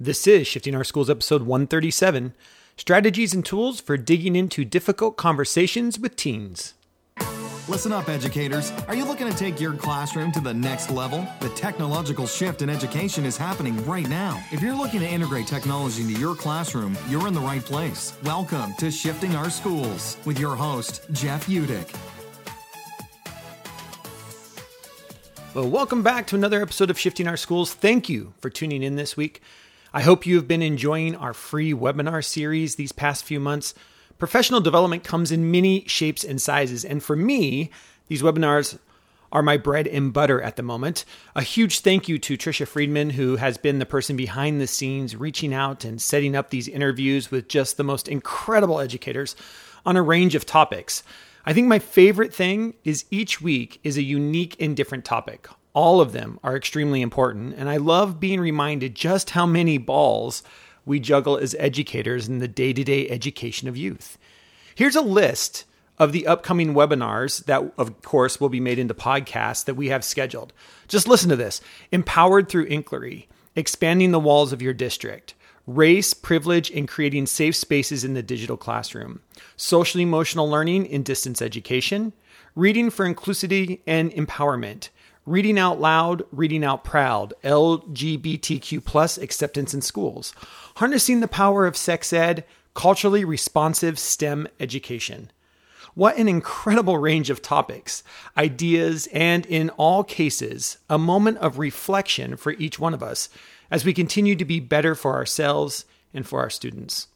This is Shifting Our Schools episode 137 Strategies and Tools for Digging into Difficult Conversations with Teens. Listen up, educators. Are you looking to take your classroom to the next level? The technological shift in education is happening right now. If you're looking to integrate technology into your classroom, you're in the right place. Welcome to Shifting Our Schools with your host, Jeff Utecht. Well, welcome back to another episode of Shifting Our Schools. Thank you for tuning in this week. I hope you have been enjoying our free webinar series these past few months. Professional development comes in many shapes and sizes. And for me, these webinars are my bread and butter at the moment. A huge thank you to Tricia Friedman, who has been the person behind the scenes, reaching out and setting up these interviews with just the most incredible educators on a range of topics. I think my favorite thing is each week is a unique and different topic. All of them are extremely important, and I love being reminded just how many balls we juggle as educators in the day to day education of youth. Here's a list of the upcoming webinars that, of course, will be made into podcasts that we have scheduled. Just listen to this Empowered through Inquiry, Expanding the Walls of Your District, Race, Privilege, and Creating Safe Spaces in the Digital Classroom, Social Emotional Learning in Distance Education, Reading for Inclusivity and Empowerment, Reading Out Loud, Reading Out Proud, LGBTQ plus acceptance in schools, harnessing the power of sex ed, culturally responsive STEM education. What an incredible range of topics, ideas, and in all cases, a moment of reflection for each one of us as we continue to be better for ourselves and for our students.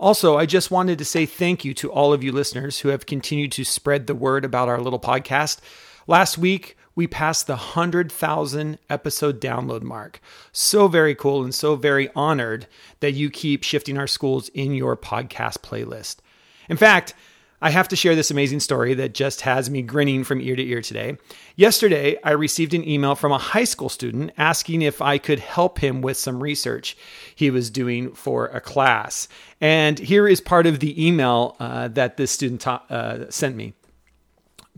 Also, I just wanted to say thank you to all of you listeners who have continued to spread the word about our little podcast. Last week, we passed the 100,000 episode download mark. So very cool and so very honored that you keep shifting our schools in your podcast playlist. In fact, I have to share this amazing story that just has me grinning from ear to ear today. Yesterday, I received an email from a high school student asking if I could help him with some research he was doing for a class. And here is part of the email uh, that this student ta- uh, sent me.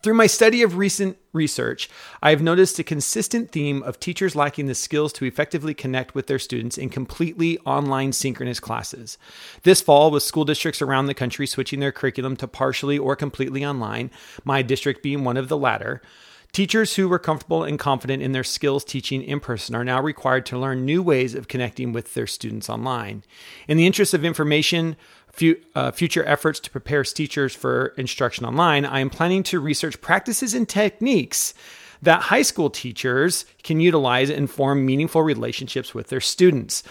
Through my study of recent research, I have noticed a consistent theme of teachers lacking the skills to effectively connect with their students in completely online synchronous classes. This fall, with school districts around the country switching their curriculum to partially or completely online, my district being one of the latter, Teachers who were comfortable and confident in their skills teaching in person are now required to learn new ways of connecting with their students online. In the interest of information, uh, future efforts to prepare teachers for instruction online, I am planning to research practices and techniques that high school teachers can utilize and form meaningful relationships with their students.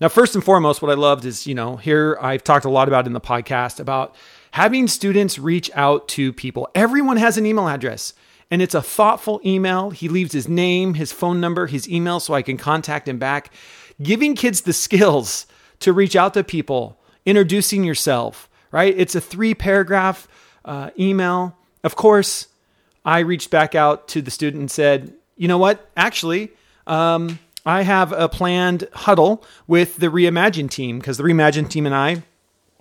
Now, first and foremost, what I loved is, you know, here I've talked a lot about in the podcast about having students reach out to people. Everyone has an email address and it's a thoughtful email. He leaves his name, his phone number, his email so I can contact him back. Giving kids the skills to reach out to people, introducing yourself, right? It's a three paragraph uh, email. Of course, I reached back out to the student and said, you know what? Actually, um, I have a planned huddle with the Reimagine team because the Reimagine team and I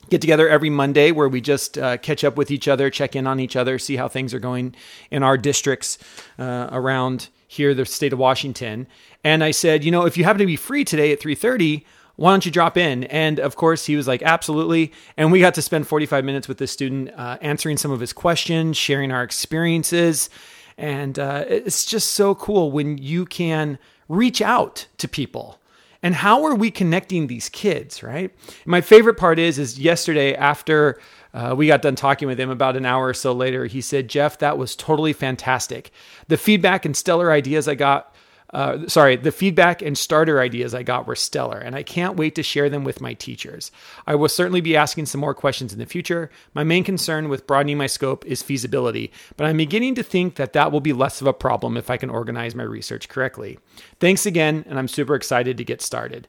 get together every Monday where we just uh, catch up with each other, check in on each other, see how things are going in our districts uh, around here, the state of Washington. And I said, you know, if you happen to be free today at 3:30, why don't you drop in? And of course, he was like, absolutely. And we got to spend 45 minutes with this student, uh, answering some of his questions, sharing our experiences. And uh, it's just so cool when you can reach out to people and how are we connecting these kids right my favorite part is is yesterday after uh, we got done talking with him about an hour or so later he said jeff that was totally fantastic the feedback and stellar ideas i got uh, sorry, the feedback and starter ideas I got were stellar, and I can't wait to share them with my teachers. I will certainly be asking some more questions in the future. My main concern with broadening my scope is feasibility, but I'm beginning to think that that will be less of a problem if I can organize my research correctly. Thanks again, and I'm super excited to get started.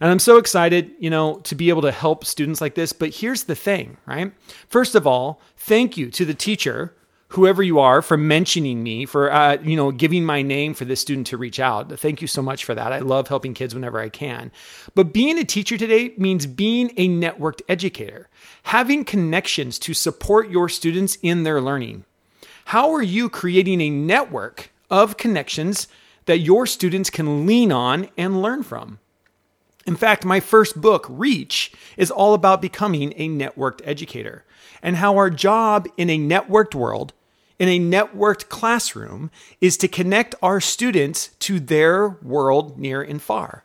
And I'm so excited, you know, to be able to help students like this. But here's the thing, right? First of all, thank you to the teacher whoever you are for mentioning me for uh, you know giving my name for this student to reach out. Thank you so much for that. I love helping kids whenever i can. But being a teacher today means being a networked educator having connections to support your students in their learning. How are you creating a network of connections that your students can lean on and learn from? In fact, my first book, Reach, is all about becoming a networked educator and how our job in a networked world, in a networked classroom, is to connect our students to their world near and far.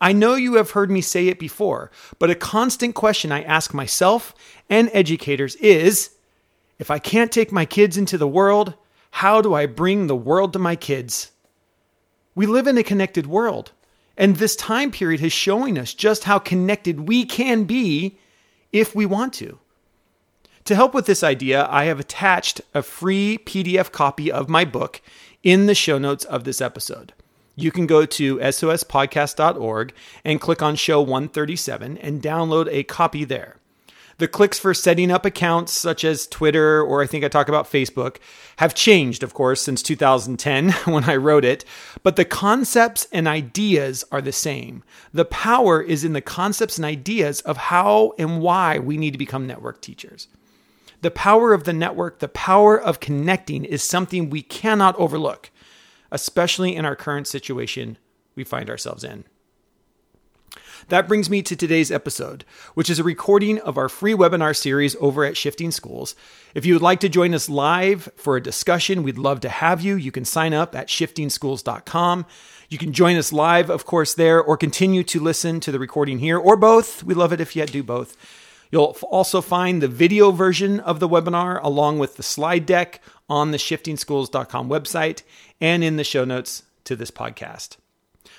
I know you have heard me say it before, but a constant question I ask myself and educators is if I can't take my kids into the world, how do I bring the world to my kids? We live in a connected world, and this time period is showing us just how connected we can be if we want to. To help with this idea, I have attached a free PDF copy of my book in the show notes of this episode you can go to sospodcast.org and click on show 137 and download a copy there. The clicks for setting up accounts such as Twitter or I think I talk about Facebook have changed, of course, since 2010 when I wrote it, but the concepts and ideas are the same. The power is in the concepts and ideas of how and why we need to become network teachers. The power of the network, the power of connecting is something we cannot overlook especially in our current situation we find ourselves in. That brings me to today's episode, which is a recording of our free webinar series over at Shifting Schools. If you would like to join us live for a discussion, we'd love to have you. You can sign up at shiftingschools.com. You can join us live, of course, there, or continue to listen to the recording here, or both. We love it if you do both. You'll also find the video version of the webinar along with the slide deck on the shiftingschools.com website and in the show notes to this podcast.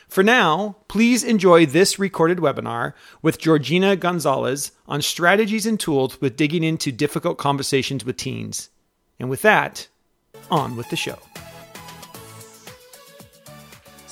For now, please enjoy this recorded webinar with Georgina Gonzalez on strategies and tools with digging into difficult conversations with teens. And with that, on with the show.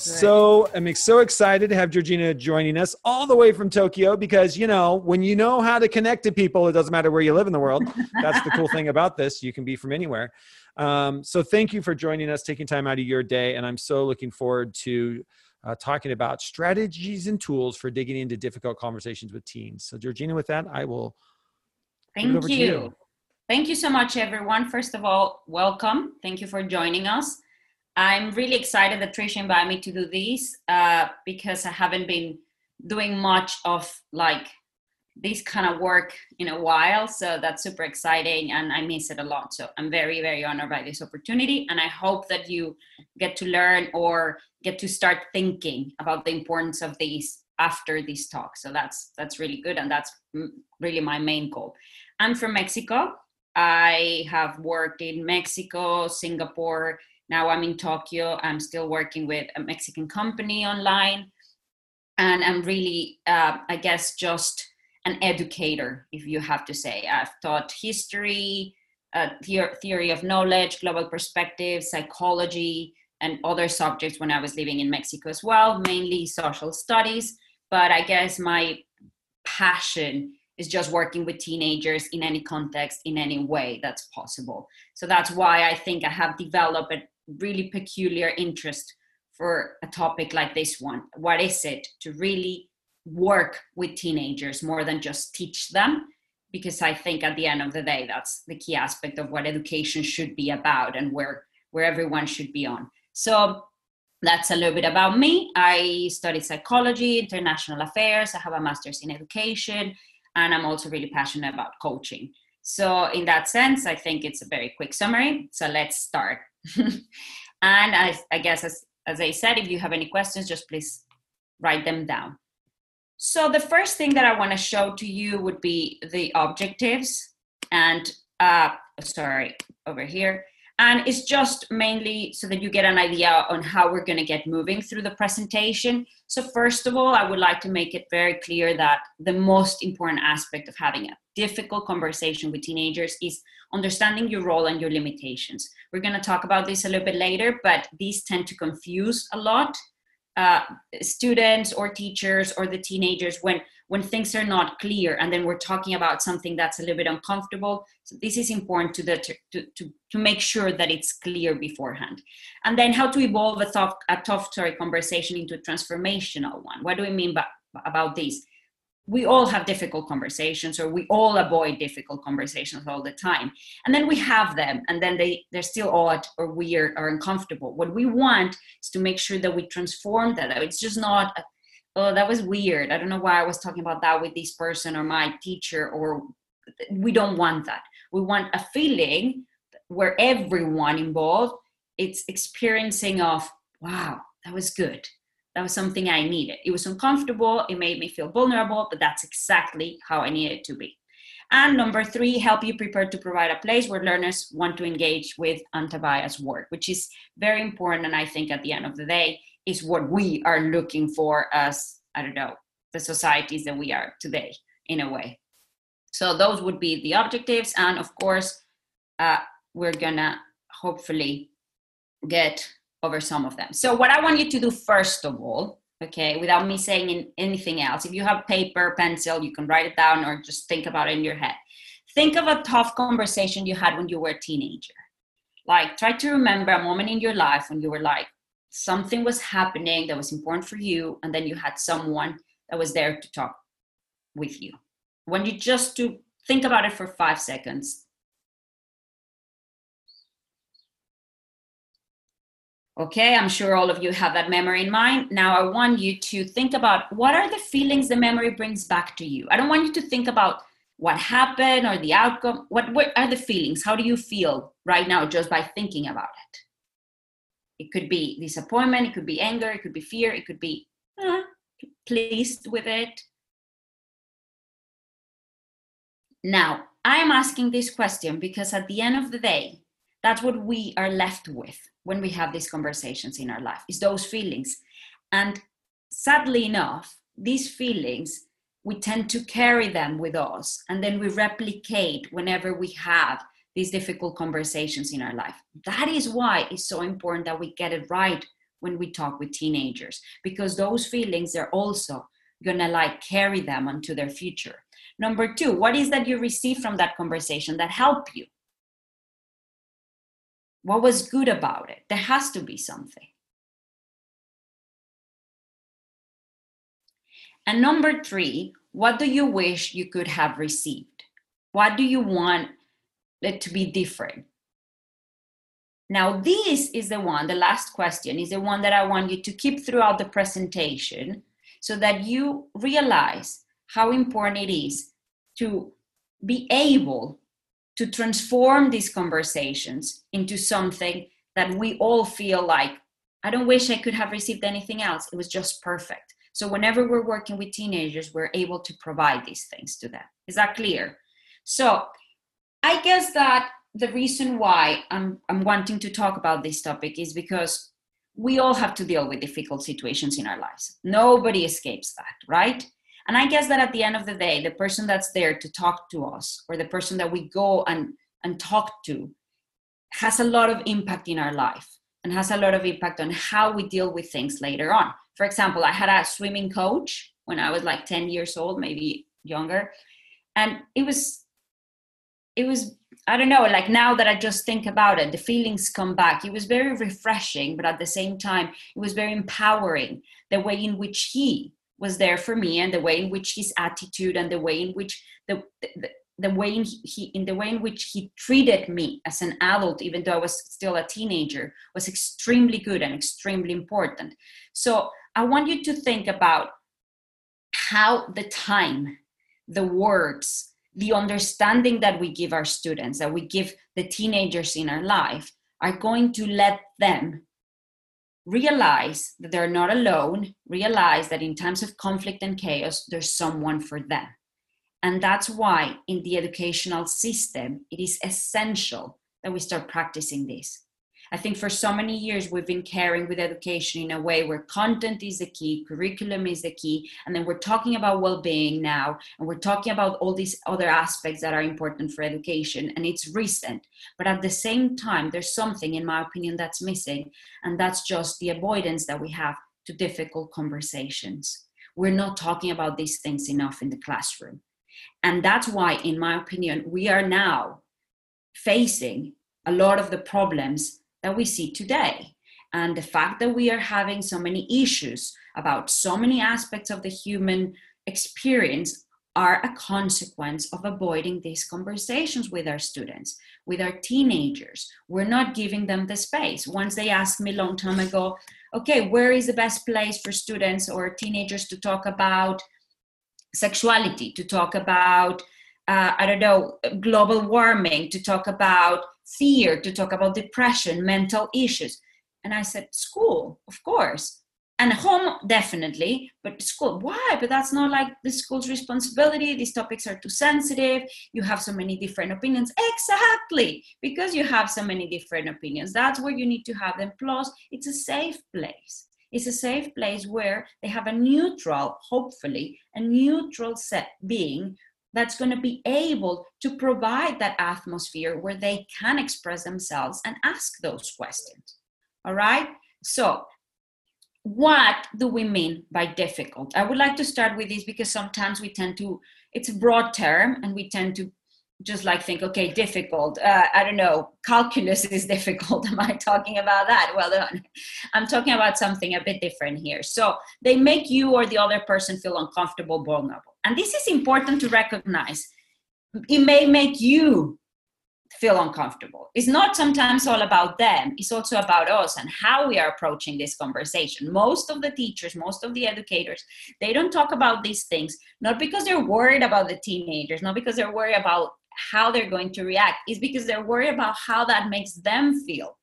So I'm so excited to have Georgina joining us all the way from Tokyo because you know when you know how to connect to people, it doesn't matter where you live in the world. That's the cool thing about this. You can be from anywhere. Um, so thank you for joining us, taking time out of your day, and I'm so looking forward to uh, talking about strategies and tools for digging into difficult conversations with teens. So Georgina, with that, I will. Thank you. you. Thank you so much, everyone. First of all, welcome. Thank you for joining us. I'm really excited that Tricia invited me to do this uh, because I haven't been doing much of like this kind of work in a while so that's super exciting and i miss it a lot. So i'm very very honored by this opportunity and i hope that you get to learn or get to start thinking about the importance of these after this talk. So that's that's really good and that's really my main goal. I'm from mexico. I have worked in mexico singapore now i'm in tokyo i'm still working with a mexican company online and i'm really uh, i guess just an educator, if you have to say. I've taught history, uh, theory of knowledge, global perspective, psychology, and other subjects when I was living in Mexico as well, mainly social studies. But I guess my passion is just working with teenagers in any context, in any way that's possible. So that's why I think I have developed really peculiar interest for a topic like this one. What is it to really work with teenagers more than just teach them? Because i think at the end of the day that's the key aspect of what education should be about and where where everyone should be on. So that's a little bit about me. I studied psychology international affairs. I have a master's in education and i'm also really passionate about coaching. So in that sense i think it's a very quick summary. So let's start and I, I guess as, as i said if you have any questions just please write them down so the first thing that I want to show to you would be the objectives and uh, sorry, over here. And it's just mainly so that you get an idea on how we're going to get moving through the presentation. So first of all, I would like to make it very clear that the most important aspect of having a difficult conversation with teenagers is understanding your role and your limitations. We're going to talk about this a little bit later, but these tend to confuse a lot uh, students or teachers or the teenagers when when things are not clear and then we're talking about something that's a little bit uncomfortable. So this is important to the to, to, to make sure that it's clear beforehand. And then how to evolve a tough a tough sorry conversation into a transformational one. What do we mean by, about this? We all have difficult conversations or we all avoid difficult conversations all the time. And then we have them and then they they're still odd or weird or uncomfortable. What we want is to make sure that we transform that it's just not a, oh, that was weird. I don't know why I was talking about that with this person or my teacher, or we don't want that. We want a feeling where everyone involved it's experiencing of wow that was good that was something i needed it was uncomfortable it made me feel vulnerable but that's exactly how i needed to be and number three help you prepare to provide a place where learners want to engage with anti-bias work which is very important and i think at the end of the day is what we are looking for as i don't know the societies that we are today in a way so those would be the objectives and of course uh, we're gonna hopefully get over some of them. So, what I want you to do first of all, okay, without me saying anything else, if you have paper, pencil, you can write it down or just think about it in your head. Think of a tough conversation you had when you were a teenager. Like, try to remember a moment in your life when you were like, something was happening that was important for you, and then you had someone that was there to talk with you. When you just to think about it for five seconds, Okay, I'm sure all of you have that memory in mind. Now I want you to think about what are the feelings the memory brings back to you. I don't want you to think about what happened or the outcome. What, what are the feelings? How do you feel right now just by thinking about it? It could be disappointment, it could be anger, it could be fear, it could be uh, pleased with it. Now, I'm asking this question because at the end of the day, that's what we are left with when we have these conversations in our life is those feelings and sadly enough these feelings we tend to carry them with us and then we replicate whenever we have these difficult conversations in our life that is why it's so important that we get it right when we talk with teenagers because those feelings are also gonna like carry them onto their future number two what is that you receive from that conversation that helped you what was good about it? There has to be something. And number three, what do you wish you could have received? What do you want to be different? Now, this is the one, the last question is the one that I want you to keep throughout the presentation so that you realize how important it is to be able to transform these conversations into something that we all feel like i don't wish i could have received anything else. It was just perfect. So whenever we're working with teenagers we're able to provide these things to them. Is that clear? So i guess that the reason why i'm, I'm wanting to talk about this topic is because we all have to deal with difficult situations in our lives nobody escapes that right and I guess that at the end of the day, the person that's there to talk to us or the person that we go and, and talk to has a lot of impact in our life and has a lot of impact on how we deal with things later on. For example, I had a swimming coach when I was like 10 years old, maybe younger. And it was, it was, I don't know, like now that I just think about it, the feelings come back. It was very refreshing, but at the same time, it was very empowering the way in which he was there for me and the way in which his attitude and the way in which the, the the way in he in the way in which he treated me as an adult even though i was still a teenager was extremely good and extremely important so i want you to think about how the time the words the understanding that we give our students that we give the teenagers in our life are going to let them realize that they're not alone, realize that in times of conflict and chaos, there's someone for them. And that's why in the educational system, it is essential that we start practicing this. I think for so many years we've been caring with education in a way where content is the key, curriculum is the key, and then we're talking about well-being now, and we're talking about all these other aspects that are important for education, and it's recent. But at the same time, there's something, in my opinion, that's missing, and that's just the avoidance that we have to difficult conversations. We're not talking about these things enough in the classroom. And that's why, in my opinion, we are now facing a lot of the problems that we see today. And the fact that we are having so many issues about so many aspects of the human experience are a consequence of avoiding these conversations with our students, with our teenagers. We're not giving them the space. Once they asked me a long time ago, okay, where is the best place for students or teenagers to talk about sexuality, to talk about, uh, I don't know, global warming, to talk about fear, to talk about depression, mental issues? And I said, school, of course. And home definitely but school why? But that's not like the school's responsibility. These topics are too sensitive. You have so many different opinions. Exactly because you have so many different opinions. That's where you need to have them. Plus it's a safe place. It's a safe place where they have a neutral hopefully a neutral set being that's going to be able to provide that atmosphere where they can express themselves and ask those questions all right so what do we mean by difficult? I would like to start with this because sometimes we tend to, it's a broad term and we tend to just like think, okay, difficult. Uh, I don't know, calculus is difficult. Am I talking about that? Well, I'm talking about something a bit different here. So they make you or the other person feel uncomfortable, vulnerable. And this is important to recognize. It may make you feel uncomfortable. It's not sometimes all about them, it's also about us and how we are approaching this conversation. Most of the teachers, most of the educators, they don't talk about these things, not because they're worried about the teenagers, not because they're worried about how they're going to react, it's because they're worried about how that makes them feel.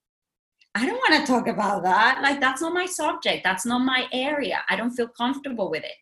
I don't want to talk about that. Like, that's not my subject. That's not my area. I don't feel comfortable with it.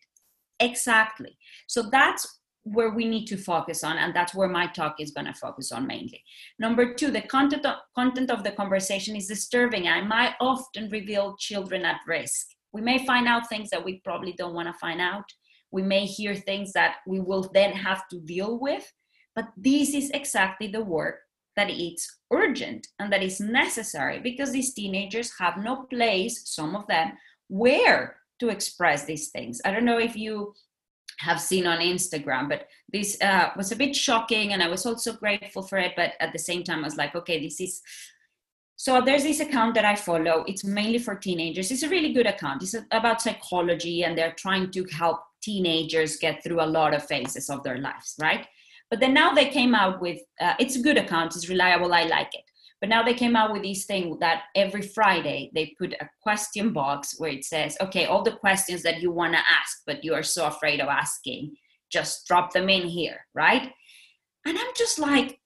Exactly. So that's where we need to focus on and that's where my talk is going to focus on mainly. Number two the content of, content of the conversation is disturbing and might often reveal children at risk. We may find out things that we probably don't want to find out. We may hear things that we will then have to deal with. But this is exactly the work that it's urgent and that is necessary because these teenagers have no place some of them where to express these things i don't know if you have seen on Instagram. But this uh, was a bit shocking, and I was also grateful for it. But at the same time, I was like, okay, this is. So there's this account that I follow. It's mainly for teenagers. It's a really good account. It's about psychology, and they're trying to help teenagers get through a lot of phases of their lives, right? But then now they came out with. Uh, it's a good account. It's reliable. I like it. But now they came out with this thing that every Friday they put a question box where it says, okay, all the questions that you want to ask, but you are so afraid of asking, just drop them in here, right? And I'm just like,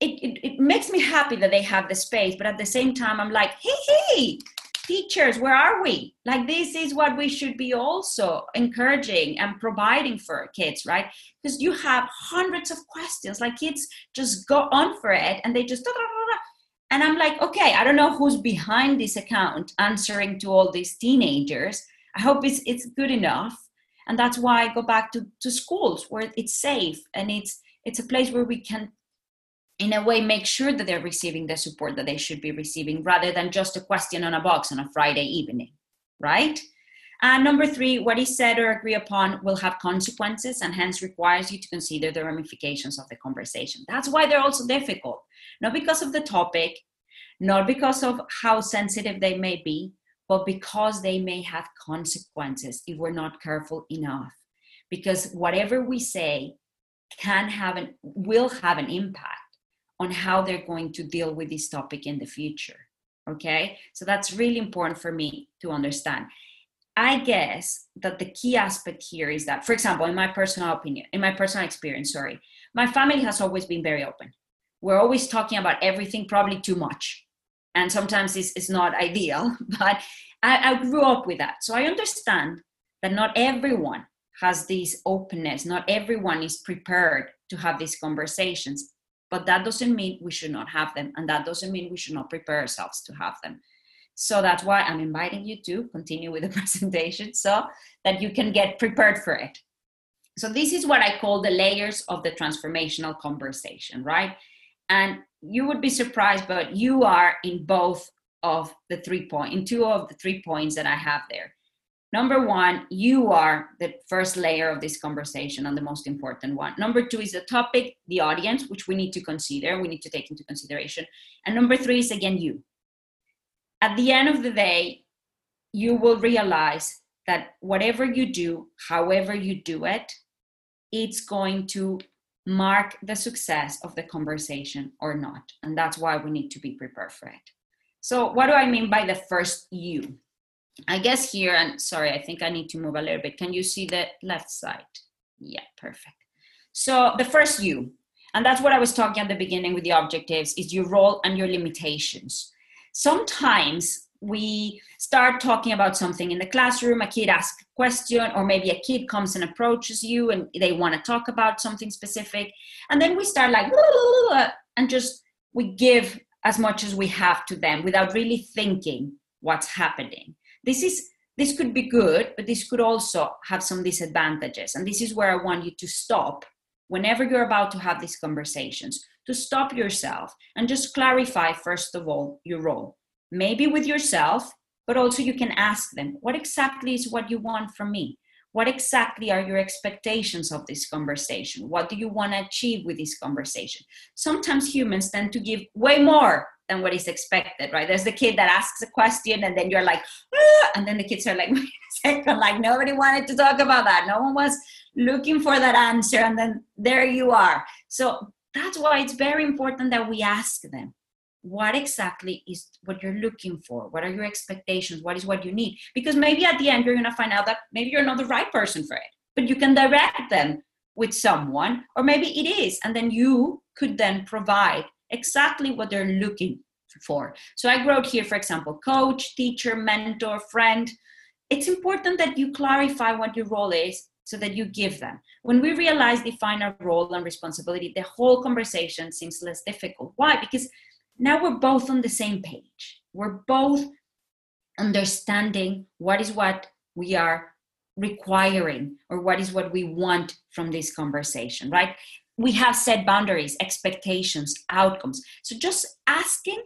it, it, it makes me happy that they have the space, but at the same time, I'm like, hey, hey, teachers, where are we? Like, this is what we should be also encouraging and providing for kids, right? Because you have hundreds of questions. Like, kids just go on for it and they just and I'm like, okay, I don't know who's behind this account answering to all these teenagers. I hope it's it's good enough. And that's why I go back to, to schools where it's safe and it's it's a place where we can in a way make sure that they're receiving the support that they should be receiving rather than just a question on a box on a Friday evening, right? And number three, what is said or agreed upon will have consequences and hence requires you to consider the ramifications of the conversation. That's why they're also difficult not because of the topic, not because of how sensitive they may be, but because they may have consequences if we're not careful enough. Because whatever we say can have an will have an impact on how they're going to deal with this topic in the future. Okay, so that's really important for me to understand. I guess that the key aspect here is that, for example, in my personal opinion, in my personal experience, sorry, my family has always been very open we're always talking about everything probably too much. And sometimes it's, it's not ideal but I, I grew up with that. So i understand that not everyone has this openness not everyone is prepared to have these conversations but that doesn't mean we should not have them and that doesn't mean we should not prepare ourselves to have them. So that's why i'm inviting you to continue with the presentation so that you can get prepared for it. So this is what i call the layers of the transformational conversation right and you would be surprised but you are in both of the three point in two of the three points that i have there. Number one you are the first layer of this conversation and the most important one. Number two is the topic the audience which we need to consider we need to take into consideration. And number three is again you. At the end of the day you will realize that whatever you do however you do it it's going to mark the success of the conversation or not. And that's why we need to be prepared for it. So, what do I mean by the first you? I guess here, and sorry, I think I need to move a little bit. Can you see the left side? Yeah, perfect. So the first you, and that's what I was talking at the beginning with the objectives, is your role and your limitations. Sometimes we start talking about something in the classroom, a kid asks a question, or maybe a kid comes and approaches you and they want to talk about something specific. And then we start like, and just we give as much as we have to them without really thinking what's happening. This is this could be good, but this could also have some disadvantages. And this is where I want you to stop whenever you're about to have these conversations, to stop yourself and just clarify, first of all, your role. Maybe with yourself, but also you can ask them, what exactly is what you want from me? What exactly are your expectations of this conversation? What do you want to achieve with this conversation? Sometimes humans tend to give way more than what is expected, right? There's the kid that asks a question and then you're like, ah! and then the kids are like, second, like nobody wanted to talk about that. No one was looking for that answer. And then there you are. So that's why it's very important that we ask them what exactly is what you're looking for what are your expectations what is what you need because maybe at the end you're going to find out that maybe you're not the right person for it but you can direct them with someone or maybe it is and then you could then provide exactly what they're looking for. So I wrote here, for example, coach, teacher, mentor, friend. It's important that you clarify what your role is so that you give them. When we realize, define our role and responsibility, the whole conversation seems less difficult. Why? Because now we're both on the same page. We're both understanding what is what we are requiring or what is what we want from this conversation, right? we have set boundaries, expectations, outcomes. So just asking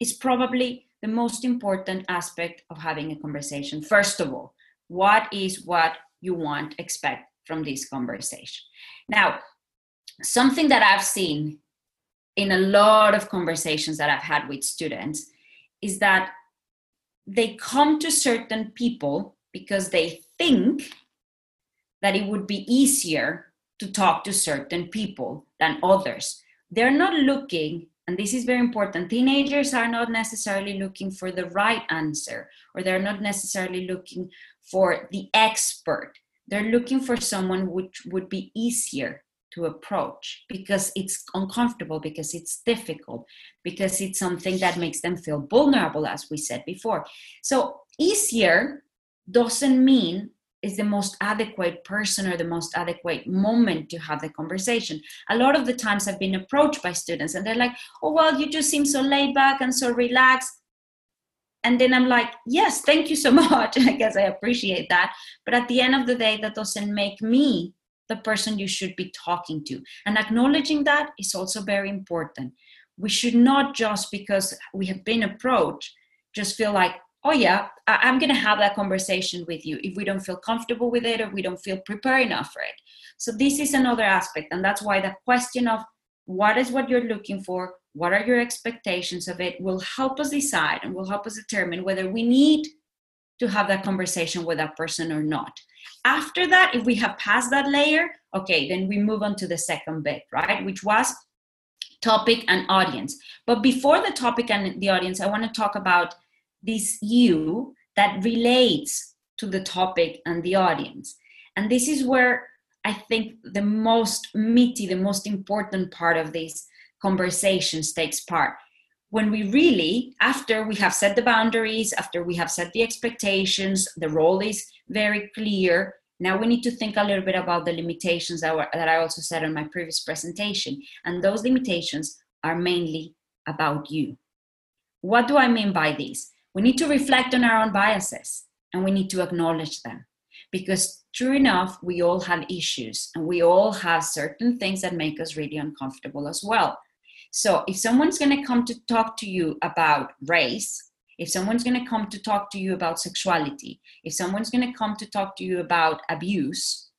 is probably the most important aspect of having a conversation. First of all, what is what you want, expect from this conversation? Now, something that I've seen in a lot of conversations that I've had with students is that they come to certain people because they think that it would be easier to talk to certain people than others. They're not looking, and this is very important, teenagers are not necessarily looking for the right answer, or they're not necessarily looking for the expert. They're looking for someone which would be easier to approach because it's uncomfortable, because it's difficult, because it's something that makes them feel vulnerable, as we said before. So, easier doesn't mean is the most adequate person or the most adequate moment to have the conversation. A lot of the times I've been approached by students and they're like, oh, well, you just seem so laid back and so relaxed. And then I'm like, yes, thank you so much. I guess I appreciate that. But at the end of the day, that doesn't make me the person you should be talking to. And acknowledging that is also very important. We should not just because we have been approached, just feel like, oh yeah I- am going to have that conversation with you if we don't feel comfortable with it or we don't feel prepared enough for it so this is another aspect and that's why the question of what is what you're looking for what are your expectations of it will help us decide and will help us determine whether we need to have that conversation with that person or not after that if we have passed that layer okay then we move on to the second bit right which was topic and audience but before the topic and the audience i want to talk about this you that relates to the topic and the audience. And this is where I think the most meaty, the most important part of these conversations takes part. When we really, after we have set the boundaries, after we have set the expectations, the role is very clear. Now we need to think a little bit about the limitations that, were, that I also said in my previous presentation. And those limitations are mainly about you. What do I mean by this? we need to reflect on our own biases and we need to acknowledge them because true enough we all have issues and we all have certain things that make us really uncomfortable as well so if someone's going to come to talk to you about race if someone's going to come to talk to you about sexuality if someone's going to come to talk to you about abuse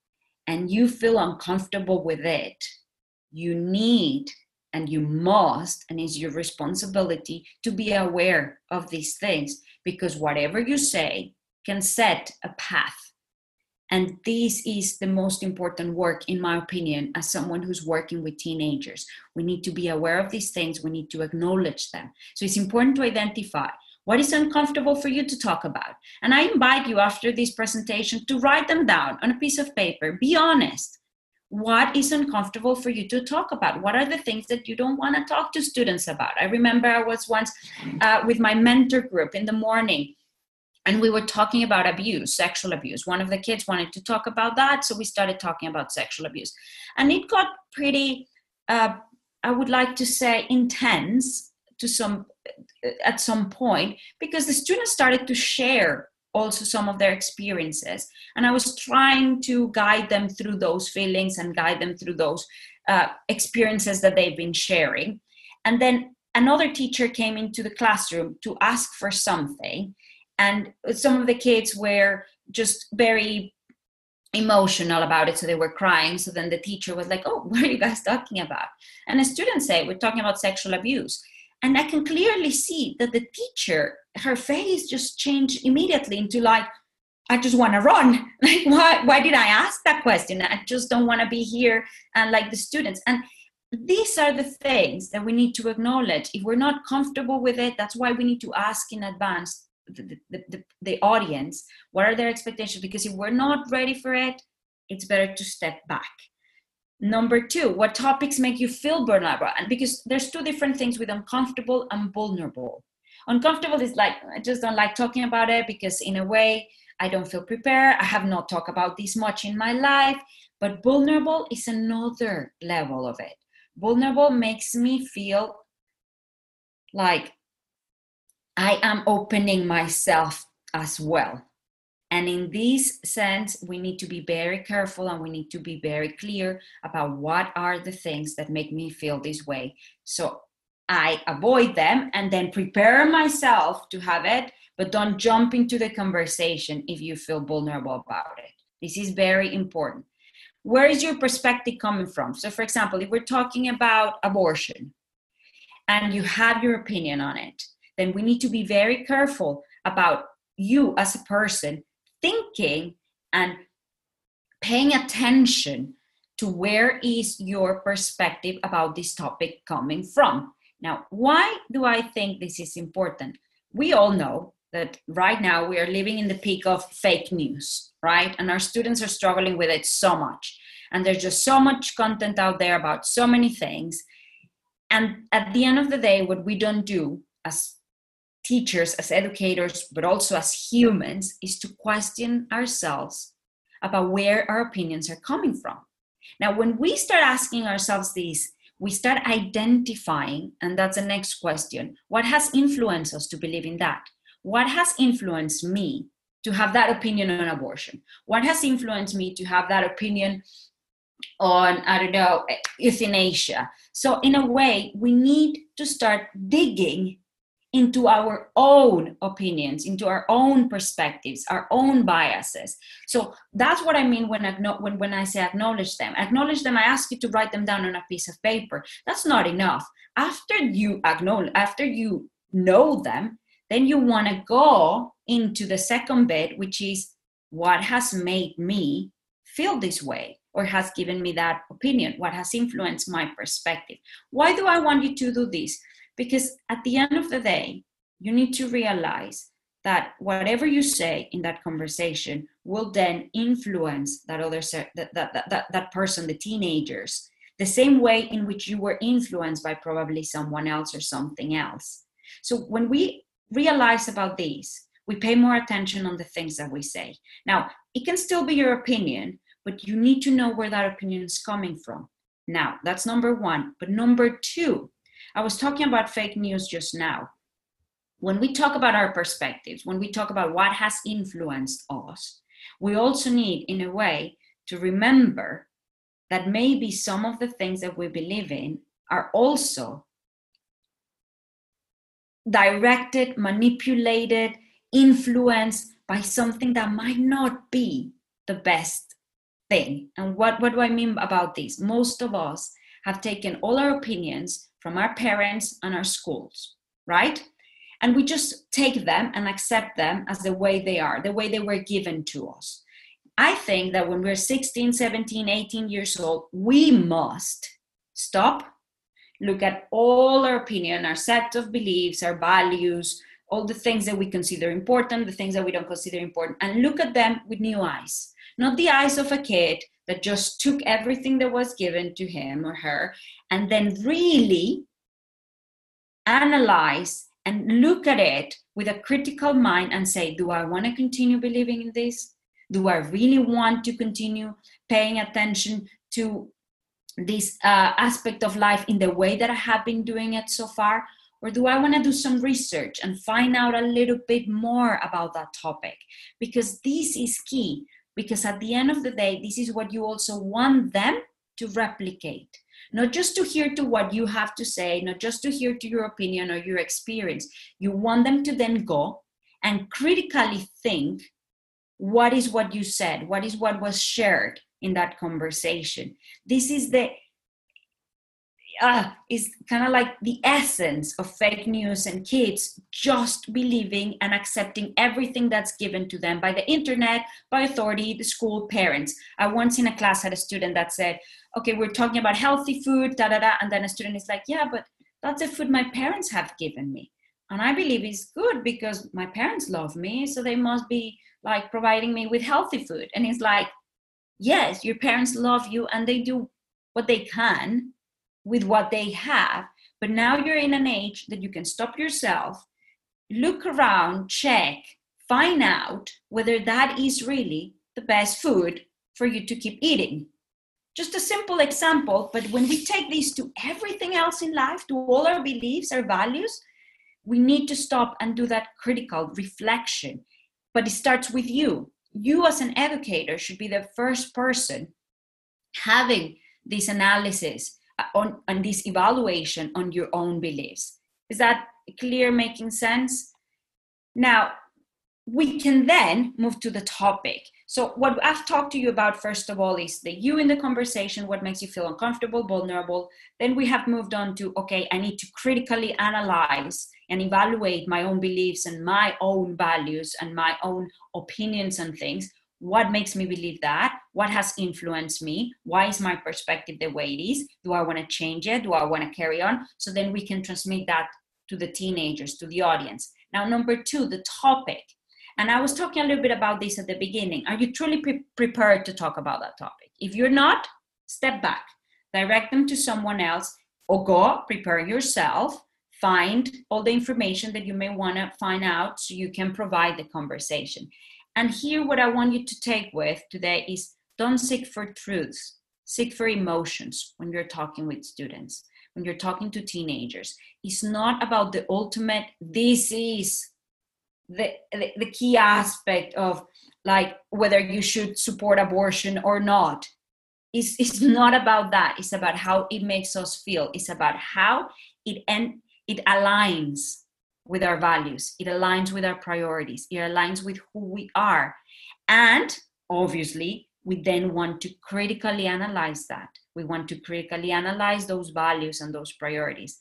and you feel uncomfortable with it you need and you must and it's your responsibility to be aware of these things because whatever you say can set a path and this is the most important work in my opinion as someone who's working with teenagers we need to be aware of these things we need to acknowledge them so it's important to identify What is uncomfortable for you to talk about? And I invite you after this presentation to write them down on a piece of paper. Be honest. What is uncomfortable for you to talk about? What are the things that you don't want to talk to students about? I remember I was once uh, with my mentor group in the morning and we were talking about abuse sexual abuse. One of the kids wanted to talk about that so we started talking about sexual abuse. And it got pretty uh, i would like to say intense to some at some point because the students started to share also some of their experiences. And i was trying to guide them through those feelings and guide them through those uh, experiences that they've been sharing. And then another teacher came into the classroom to ask for something and some of the kids were just very emotional about it so they were crying. So then the teacher was like oh what are you guys talking about? And the students say we're talking about sexual abuse. And i can clearly see that the teacher her face just changed immediately into like i just want to run. Like why why did i ask that question? I just don't want to be here and like the students. And these are the things that we need to acknowledge. If we're not comfortable with it that's why we need to ask in advance the, the, the, audience what are their expectations? Because if we're not ready for it it's better to step back. Number two what topics make you feel vulnerable? And because there's two different things with uncomfortable and vulnerable. Uncomfortable is like i just don't like talking about it because in a way i don't feel prepared. I have not talked about this much in my life. But vulnerable is another level of it. Vulnerable makes me feel like I am opening myself as well. And in this sense, we need to be very careful and we need to be very clear about what are the things that make me feel this way. So I avoid them and then prepare myself to have it, but don't jump into the conversation if you feel vulnerable about it. This is very important. Where is your perspective coming from? So, for example, if we're talking about abortion and you have your opinion on it, then we need to be very careful about you as a person thinking and paying attention to where is your perspective about this topic coming from. Now, why do I think this is important? We all know that right now we are living in the peak of fake news, right? And our students are struggling with it so much. And there's just so much content out there about so many things. And at the end of the day, what we don't do as teachers, as educators, but also as humans, is to question ourselves about where our opinions are coming from. Now, when we start asking ourselves these, we start identifying, and that's the next question what has influenced us to believe in that? What has influenced me to have that opinion on abortion? What has influenced me to have that opinion on, I don't know, euthanasia? So, in a way, we need to start digging into our own opinions, into our own perspectives, our own biases. So that's what I mean when, when, when I say acknowledge them. Acknowledge them, I ask you to write them down on a piece of paper. That's not enough. After you acknowledge, after you know them, then you want to go into the second bit, which is what has made me feel this way or has given me that opinion, what has influenced my perspective. Why do I want you to do this? Because at the end of the day, you need to realize that whatever you say in that conversation will then influence that other that, that, that, that person the teenagers the same way in which you were influenced by probably someone else or something else. So when we realize about these we pay more attention on the things that we say. Now it can still be your opinion but you need to know where that opinion is coming from. Now that's number one. But number two I was talking about fake news just now. When we talk about our perspectives, when we talk about what has influenced us, we also need, in a way, to remember that maybe some of the things that we believe in are also directed, manipulated, influenced by something that might not be the best thing. And what, what do I mean about this? Most of us have taken all our opinions from our parents and our schools, right? And we just take them and accept them as the way they are, the way they were given to us. I think that when we're 16, 17, 18 years old, we must stop, look at all our opinion, our set of beliefs, our values, all the things that we consider important, the things that we don't consider important, and look at them with new eyes. Not the eyes of a kid that just took everything that was given to him or her and then really analyze and look at it with a critical mind and say, Do I want to continue believing in this? Do I really want to continue paying attention to this uh, aspect of life in the way that I have been doing it so far? Or do I want to do some research and find out a little bit more about that topic? Because this is key, because at the end of the day, this is what you also want them to replicate. Not just to hear to what you have to say, not just to hear to your opinion or your experience. You want them to then go and critically think what is what you said, what is what was shared in that conversation. This is the uh, is kind of like the essence of fake news and kids just believing and accepting everything that's given to them by the internet, by authority, the school, parents. I once in a class had a student that said, okay, we're talking about healthy food, da da da. And then a student is like, yeah, but that's the food my parents have given me. And I believe it's good because my parents love me. So they must be like providing me with healthy food. And it's like, yes, your parents love you and they do what they can with what they have. But now you're in an age that you can stop yourself, look around, check, find out whether that is really the best food for you to keep eating. Just a simple example, but when we take these to everything else in life, to all our beliefs, our values, we need to stop and do that critical reflection. But it starts with you. You, as an educator, should be the first person having this analysis on, on this evaluation on your own beliefs. Is that clear, making sense? Now, we can then move to the topic. So, what I've talked to you about, first of all, is the you in the conversation, what makes you feel uncomfortable, vulnerable. Then we have moved on to, okay, I need to critically analyze and evaluate my own beliefs and my own values and my own opinions and things. What makes me believe that? What has influenced me? Why is my perspective the way it is? Do I want to change it? Do I want to carry on? So then we can transmit that to the teenagers, to the audience. Now, number two, the topic and I was talking a little bit about this at the beginning. Are you truly pre- prepared to talk about that topic? If you're not, step back, direct them to someone else, or go prepare yourself, find all the information that you may want to find out so you can provide the conversation. And here, what I want you to take with today is don't seek for truths, seek for emotions when you're talking with students, when you're talking to teenagers. It's not about the ultimate, this is the, the, the key aspect of like whether you should support abortion or not. It's, it's not about that. It's about how it makes us feel. It's about how it and it aligns with our values. It aligns with our priorities. It aligns with who we are. And obviously we then want to critically analyze that. We want to critically analyze those values and those priorities.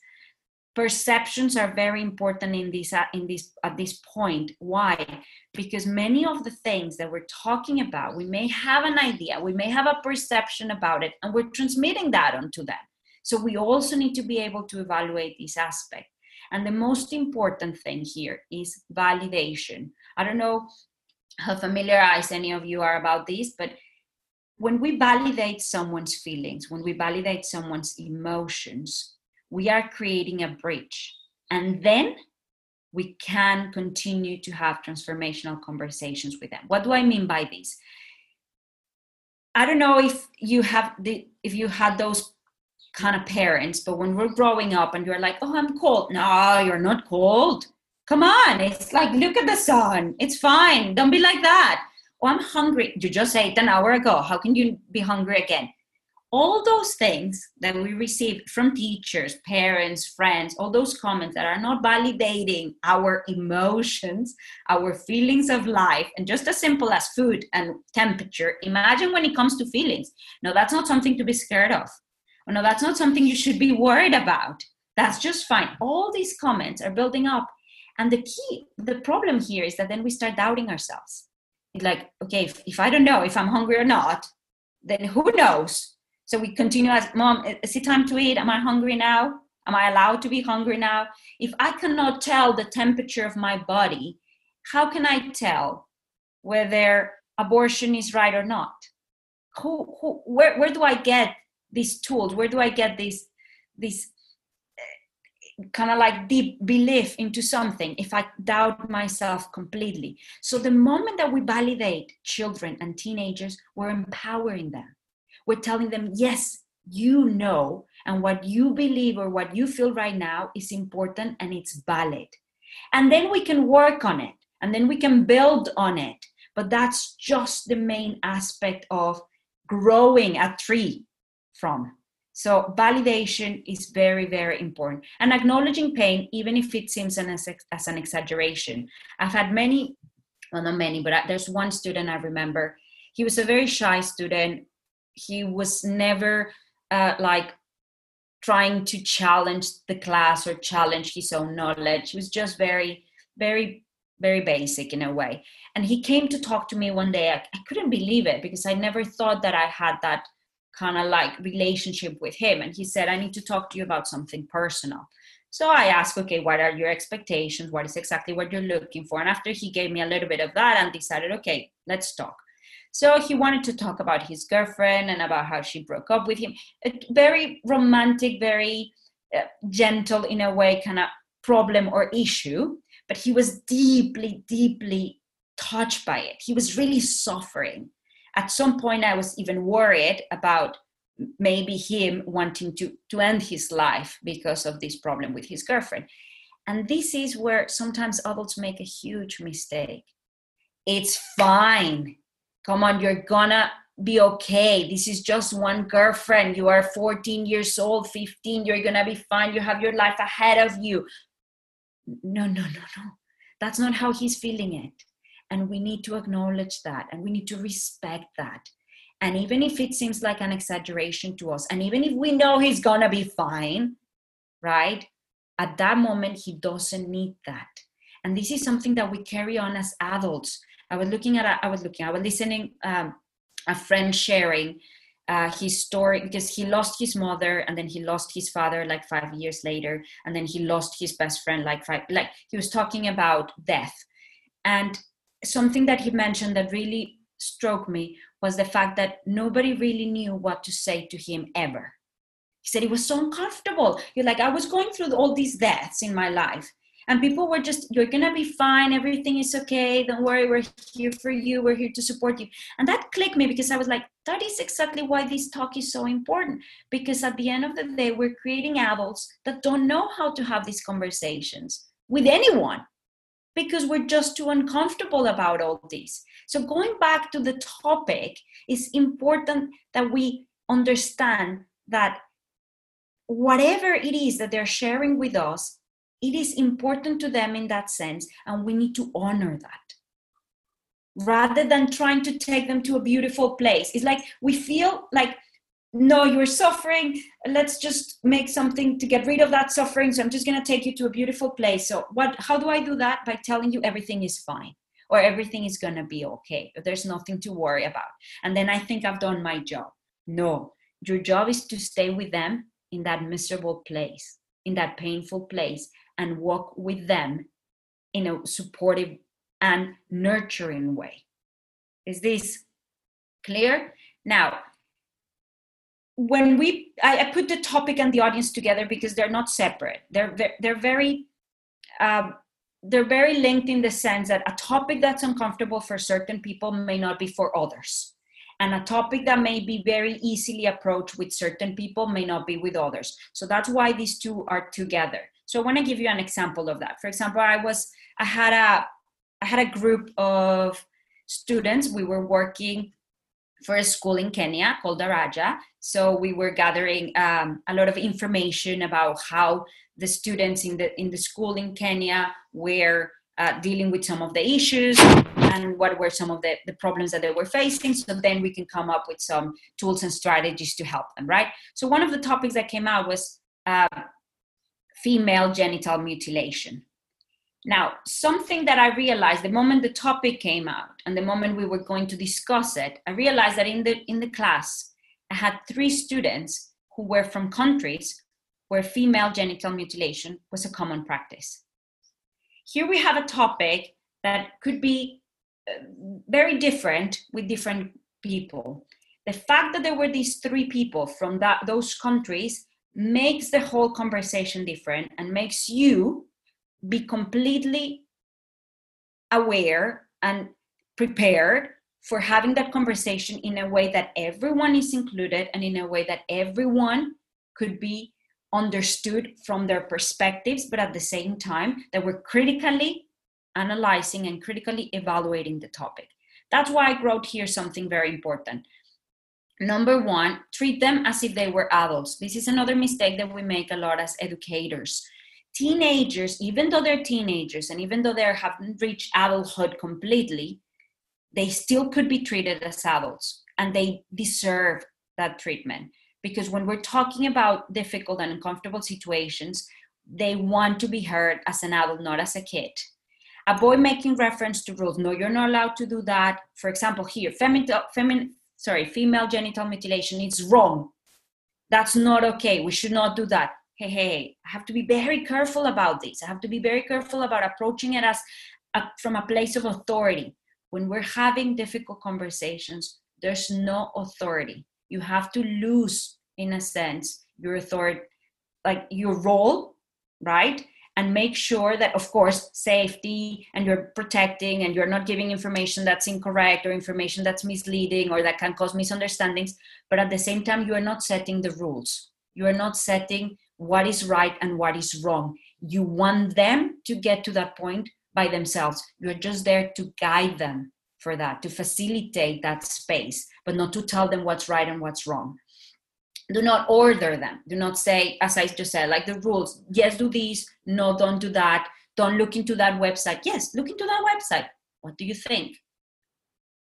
Perceptions are very important in this uh, in this at this point. Why? Because many of the things that we're talking about we may have an idea we may have a perception about it and we're transmitting that onto them. So we also need to be able to evaluate this aspect and the most important thing here is validation i don't know how familiarized any of you are about this but when we validate someone's feelings when we validate someone's emotions we are creating a bridge. And then we can continue to have transformational conversations with them. What do I mean by this? I don't know if you have the if you had those kind of parents, but when we're growing up and you're like, oh, I'm cold. No, you're not cold. Come on. It's like, look at the sun. It's fine. Don't be like that. Oh, I'm hungry. You just ate an hour ago. How can you be hungry again? all those things that we receive from teachers, parents, friends, all those comments that are not validating our emotions, our feelings of life, and just as simple as food and temperature, imagine when it comes to feelings. No, that's not something to be scared of. Oh, no, that's not something you should be worried about. That's just fine. All these comments are building up. And the key, the problem here is that then we start doubting ourselves. It's like, okay, if, if I don't know if I'm hungry or not, then who knows so we continue as mom, is it time to eat? Am I hungry now? Am I allowed to be hungry now? If I cannot tell the temperature of my body, how can I tell whether abortion is right or not? Who, who, where, where do I get these tools? Where do I get these, these eh, kind of like deep belief into something if I doubt myself completely? So the moment that we validate children and teenagers, we're empowering them. We're telling them, yes, you know, and what you believe or what you feel right now is important and it's valid. And then we can work on it and then we can build on it. But that's just the main aspect of growing a tree from. So, validation is very, very important. And acknowledging pain, even if it seems an, as an exaggeration. I've had many, well, not many, but there's one student I remember. He was a very shy student. He was never uh, like trying to challenge the class or challenge his own knowledge. He was just very, very, very basic in a way. And he came to talk to me one day. I, I couldn't believe it because I never thought that I had that kind of like relationship with him. And he said, I need to talk to you about something personal. So I asked, okay, what are your expectations? What is exactly what you're looking for? And after he gave me a little bit of that and decided, okay, let's talk. So he wanted to talk about his girlfriend and about how she broke up with him. Very romantic, very uh, gentle in a way kind of problem or issue, but he was deeply, deeply touched by it. He was really suffering. At some point, I was even worried about maybe him wanting to, to end his life because of this problem with his girlfriend. And this is where sometimes adults make a huge mistake. It's fine. Come on you're gonna be okay. This is just one girlfriend. You are 14 years old 15 you're gonna be fine. You have your life ahead of you. No no no no. That's not how he's feeling it and we need to acknowledge that and we need to respect that. And even if it seems like an exaggeration to us and even if we know he's gonna be fine right? At that moment he doesn't need that. And this is something that we carry on as adults. I was looking at, a, I was looking, I was listening um, a friend sharing uh, his story because he lost his mother and then he lost his father like five years later and then he lost his best friend like five like he was talking about death. And something that he mentioned that really struck me was the fact that nobody really knew what to say to him ever. He said it was so uncomfortable. You're like i was going through all these deaths in my life. And people were just you're gonna be fine. Everything is okay. Don't worry. We're here for you. We're here to support you. And that clicked me because i was like that is exactly why this talk is so important. Because at the end of the day we're creating adults that don't know how to have these conversations with anyone because we're just too uncomfortable about all this. So going back to the topic it's important that we understand that whatever it is that they're sharing with us it is important to them in that sense and we need to honor that. Rather than trying to take them to a beautiful place. It's like we feel like no you're suffering. Let's just make something to get rid of that suffering. So i'm just going to take you to a beautiful place. So what how do i do that? By telling you everything is fine or everything is going to be okay. There's nothing to worry about. And then i think i've done my job. No your job is to stay with them in that miserable place in that painful place and walk with them in a supportive and nurturing way. Is this clear? Now, when we, I, I put the topic and the audience together because they're not separate. They're they're very, um, they're very linked in the sense that a topic that's uncomfortable for certain people may not be for others and a topic that may be very easily approached with certain people may not be with others. So that's why these two are together. So I want to give you an example of that. For example, I was I had a I had a group of students. We were working for a school in Kenya called Daraja. So we were gathering um, a lot of information about how the students in the in the school in Kenya were uh, dealing with some of the issues and what were some of the, the problems that they were facing. So then we can come up with some tools and strategies to help them, right? So one of the topics that came out was uh, female genital mutilation. Now, something that I realized the moment the topic came out and the moment we were going to discuss it, I realized that in the in the class, I had three students who were from countries where female genital mutilation was a common practice. Here we have a topic that could be uh, very different with different people. The fact that there were these three people from that, those countries makes the whole conversation different and makes you be completely aware and prepared for having that conversation in a way that everyone is included and in a way that everyone could be understood from their perspectives, but at the same time, that we're critically analyzing and critically evaluating the topic. That's why I wrote here something very important. Number one, treat them as if they were adults. This is another mistake that we make a lot as educators. Teenagers, even though they're teenagers and even though they haven't reached adulthood completely, they still could be treated as adults and they deserve that treatment. Because when we're talking about difficult and uncomfortable situations, they want to be heard as an adult, not as a kid. Avoid making reference to rules. No, you're not allowed to do that. For example, here, feminine, feminine sorry, female genital mutilation, it's wrong. That's not okay. We should not do that. Hey, hey, I have to be very careful about this. I have to be very careful about approaching it as a, from a place of authority. When we're having difficult conversations, there's no authority. You have to lose, in a sense, your authority, like your role, right? and make sure that of course safety and you're protecting and you're not giving information that's incorrect or information that's misleading or that can cause misunderstandings but at the same time you are not setting the rules you are not setting what is right and what is wrong. You want them to get to that point by themselves. You're just there to guide them for that to facilitate that space but not to tell them what's right and what's wrong. Do not order them. Do not say as i just said like the rules yes do this. No don't do that. Don't look into that website. Yes look into that website. What do you think?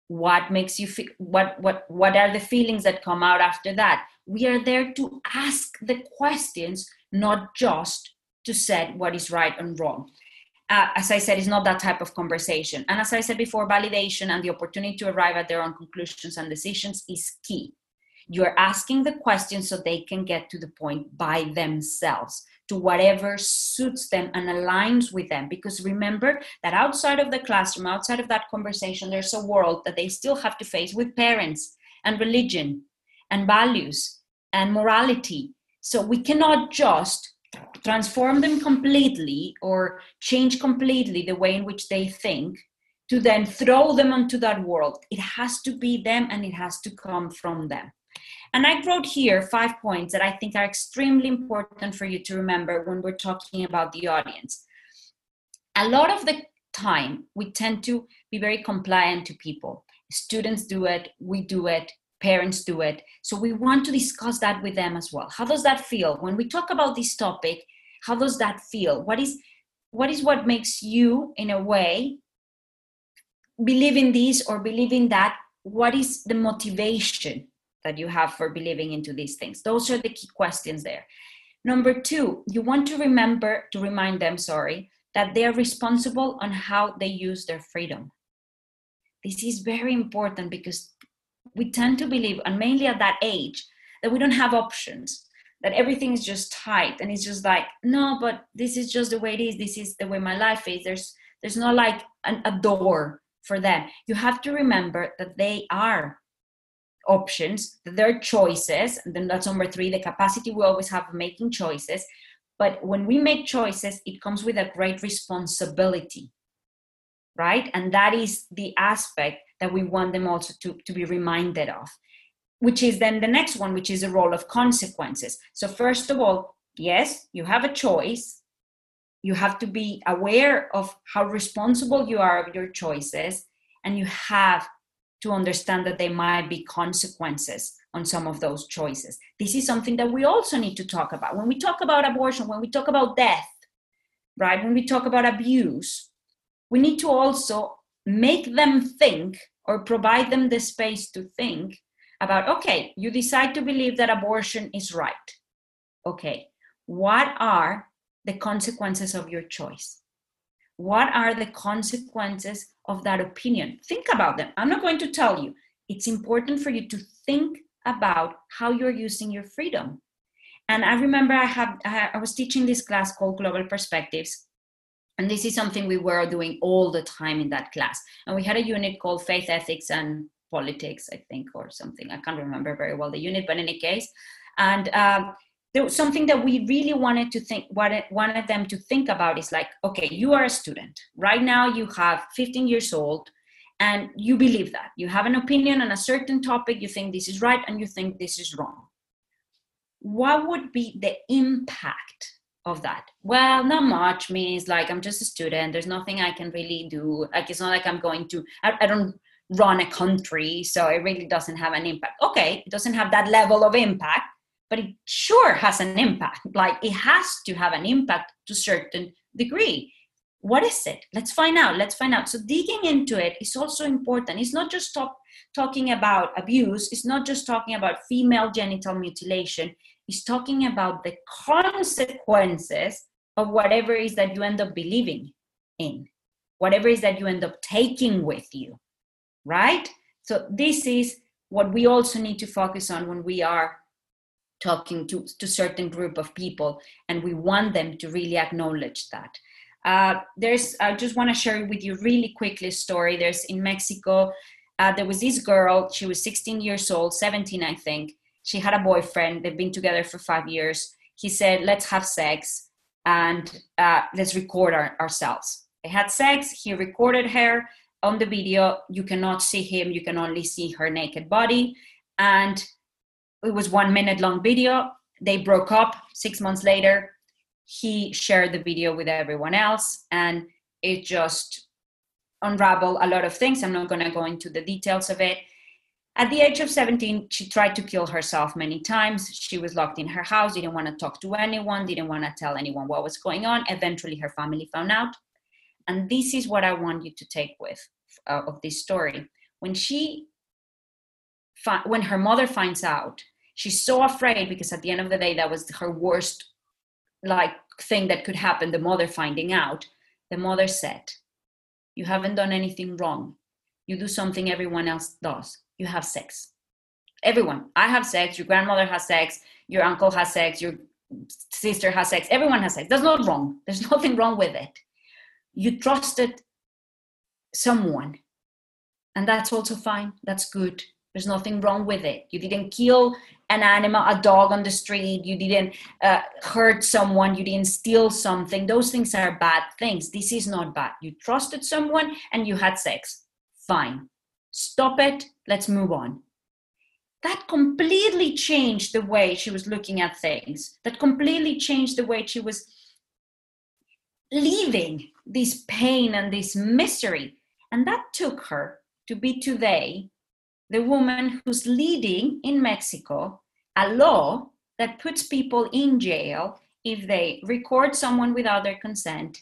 What makes you feel what what what are the feelings that come out after that we are there to ask the questions not just to set what is right and wrong. Uh, as i said it's not that type of conversation. And as i said before validation and the opportunity to arrive at their own conclusions and decisions is key. You're asking the questions so they can get to the point by themselves to whatever suits them and aligns with them. Because remember that outside of the classroom, outside of that conversation, there's a world that they still have to face with parents and religion and values and morality. So we cannot just transform them completely or change completely the way in which they think to then throw them onto that world. It has to be them and it has to come from them. And I wrote here five points that I think are extremely important for you to remember when we're talking about the audience. A lot of the time, we tend to be very compliant to people. Students do it, we do it, parents do it. So we want to discuss that with them as well. How does that feel? When we talk about this topic, how does that feel? What is what is what makes you in a way believe in this or believe in that? What is the motivation that you have for believing into these things? Those are the key questions there. Number two, you want to remember to remind them, sorry, that they are responsible on how they use their freedom. This is very important because we tend to believe, and mainly at that age, that we don't have options, that everything is just tight, and it's just like, no, but this is just the way it is. This is the way my life is. There's there's not like an, a door for them. You have to remember that they are options, their choices. And then that's number three, the capacity we always have of making choices. But when we make choices, it comes with a great responsibility, right? And that is the aspect that we want them also to, to be reminded of, which is then the next one, which is the role of consequences. So, first of all, yes, you have a choice. You have to be aware of how responsible you are of your choices, and you have to understand that there might be consequences on some of those choices. This is something that we also need to talk about. When we talk about abortion, when we talk about death, right, when we talk about abuse, we need to also make them think or provide them the space to think about okay, you decide to believe that abortion is right. Okay, what are the consequences of your choice? What are the consequences of that opinion. Think about them. I'm not going to tell you. It's important for you to think about how you're using your freedom. And I remember I have I was teaching this class called Global Perspectives, and this is something we were doing all the time in that class. And we had a unit called Faith, Ethics, and Politics, I think, or something. I can't remember very well the unit, but in any case, and um, there was something that we really wanted to think wanted, wanted them to think about is like okay you are a student right now you have 15 years old and you believe that you have an opinion on a certain topic you think this is right and you think this is wrong what would be the impact of that. Well not much means like i'm just a student. There's nothing i can really do. Like it's not like i'm going to I, I don't run a country so it really doesn't have an impact. Okay it doesn't have that level of impact but it sure has an impact. Like it has to have an impact to certain degree. What is it? Let's find out. Let's find out. So digging into it is also important. It's not just talk, talking about abuse. It's not just talking about female genital mutilation it's talking about the consequences of whatever is that you end up believing in whatever is that you end up taking with you right? So this is what we also need to focus on when we are talking to to certain group of people and we want them to really acknowledge that. Uh, there's i just want to share with you really quickly a story. There's in mexico uh, there was this girl she was 16 years old 17 i think she had a boyfriend they've been together for five years. He said let's have sex and uh, let's record our, ourselves. They had sex he recorded her on the video. You cannot see him you can only see her naked body. And it was one minute long video. They broke up. Six months later he shared the video with everyone else and it just unraveled a lot of things. I'm not going to go into the details of it at the age of 17 she tried to kill herself many times. She was locked in her house didn't want to talk to anyone didn't want to tell anyone what was going on. Eventually her family found out. And this is what i want you to take with uh, of this story. When she when her mother finds out she's so afraid because at the end of the day that was her worst like thing that could happen the mother finding out the mother said you haven't done anything wrong. You do something everyone else does you have sex everyone i have sex your grandmother has sex your uncle has sex your sister has sex everyone has sex that's not wrong there's nothing wrong with it you trusted someone and that's also fine that's good there's nothing wrong with it. You didn't kill an animal, a dog on the street. You didn't uh, hurt someone. You didn't steal something. Those things are bad things. This is not bad. You trusted someone and you had sex. Fine. Stop it. Let's move on. That completely changed the way she was looking at things. That completely changed the way she was leaving this pain and this misery. And that took her to be today the woman who's leading in Mexico a law that puts people in jail if they record someone without their consent,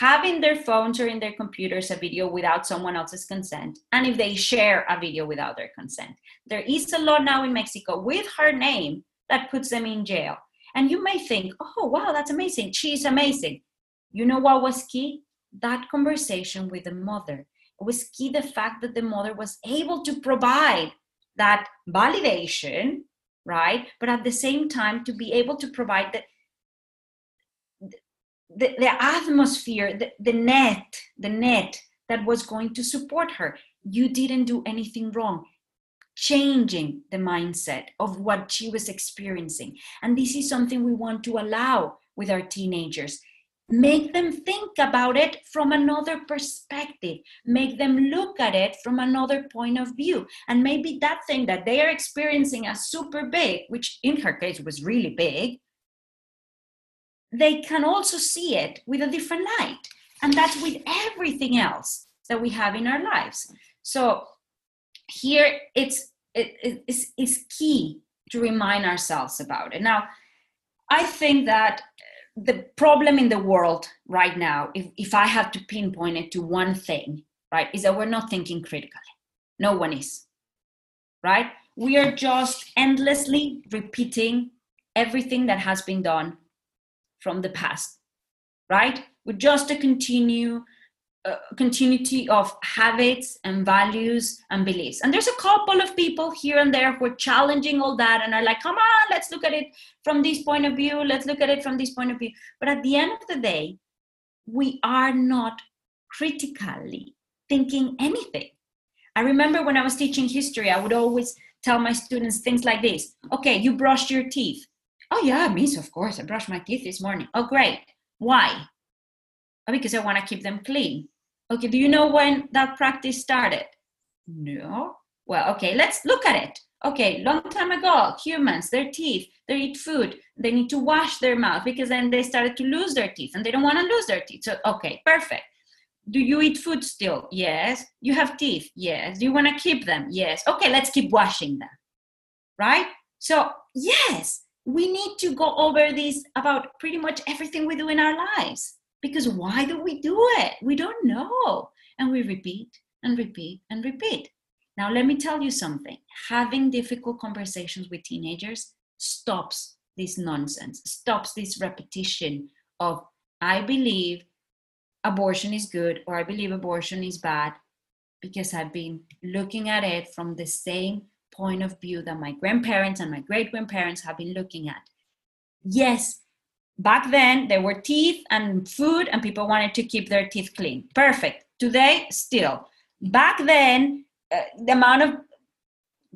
have in their phones or in their computers a video without someone else's consent, and if they share a video without their consent. There is a law now in Mexico with her name that puts them in jail. And you may think, oh, wow, that's amazing. She's amazing. You know what was key? That conversation with the mother was key the fact that the mother was able to provide that validation right but at the same time to be able to provide the the, the atmosphere the, the net the net that was going to support her. You didn't do anything wrong. Changing the mindset of what she was experiencing. And this is something we want to allow with our teenagers. Make them think about it from another perspective. Make them look at it from another point of view. And maybe that thing that they are experiencing as super big which in her case was really big they can also see it with a different light and that's with everything else that we have in our lives so here it's it, it's, it's key to remind ourselves about it now i think that the problem in the world right now, if, if I have to pinpoint it to one thing, right, is that we're not thinking critically. No one is, right? We are just endlessly repeating everything that has been done from the past, right? We just a continue uh, continuity of habits and values and beliefs. And there's a couple of people here and there who are challenging all that and are like, come on, let's look at it from this point of view, let's look at it from this point of view. But at the end of the day, we are not critically thinking anything. I remember when I was teaching history, I would always tell my students things like this Okay, you brushed your teeth. Oh, yeah, miss, of course, I brushed my teeth this morning. Oh, great. Why? Oh, because I want to keep them clean. Okay, do you know when that practice started? No. Well, okay, let's look at it. Okay, long time ago, humans, their teeth, they eat food, they need to wash their mouth because then they started to lose their teeth and they don't want to lose their teeth. So, okay, perfect. Do you eat food still? Yes. You have teeth? Yes. Do you want to keep them? Yes. Okay, let's keep washing them. Right? So, yes, we need to go over this about pretty much everything we do in our lives because why do we do it? We don't know. And we repeat and repeat and repeat. Now, let me tell you something having difficult conversations with teenagers stops this nonsense, stops this repetition of, I believe abortion is good or I believe abortion is bad because I've been looking at it from the same point of view that my grandparents and my great grandparents have been looking at. Yes, back then there were teeth and food and people wanted to keep their teeth clean. Perfect. Today still. Back then uh, the amount of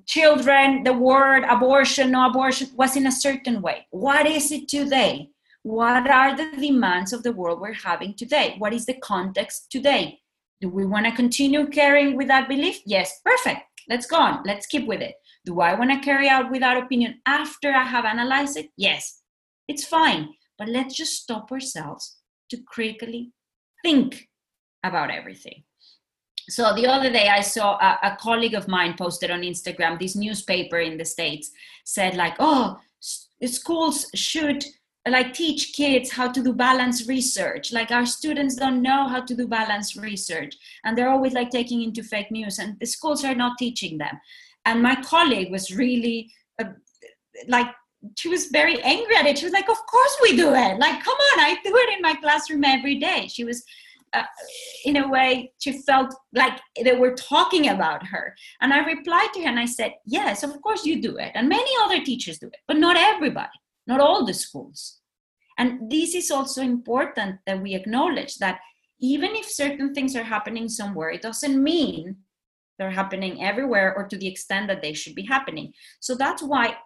children the word abortion no abortion was in a certain way. What is it today? What are the demands of the world we're having today? What is the context today? Do we want to continue carrying with that belief? Yes perfect let's go on let's keep with it do i want to carry out without opinion after i have analyzed it yes it's fine but let's just stop ourselves to critically think about everything. So the other day, I saw a, a, colleague of mine posted on Instagram. This newspaper in the states said like, "Oh, schools should like teach kids how to do balance research. Like our students don't know how to do balance research, and they're always like taking into fake news, and the schools are not teaching them." And my colleague was really uh, like she was very angry at it. She was like, "Of course we do it! Like, come on, I do it in my classroom every day." She was, uh, in a way, she felt like they were talking about her. And I replied to her and I said, "Yes, of course you do it, and many other teachers do it, but not everybody, not all the schools." And this is also important that we acknowledge that even if certain things are happening somewhere, it doesn't mean they're happening everywhere or to the extent that they should be happening. So that's why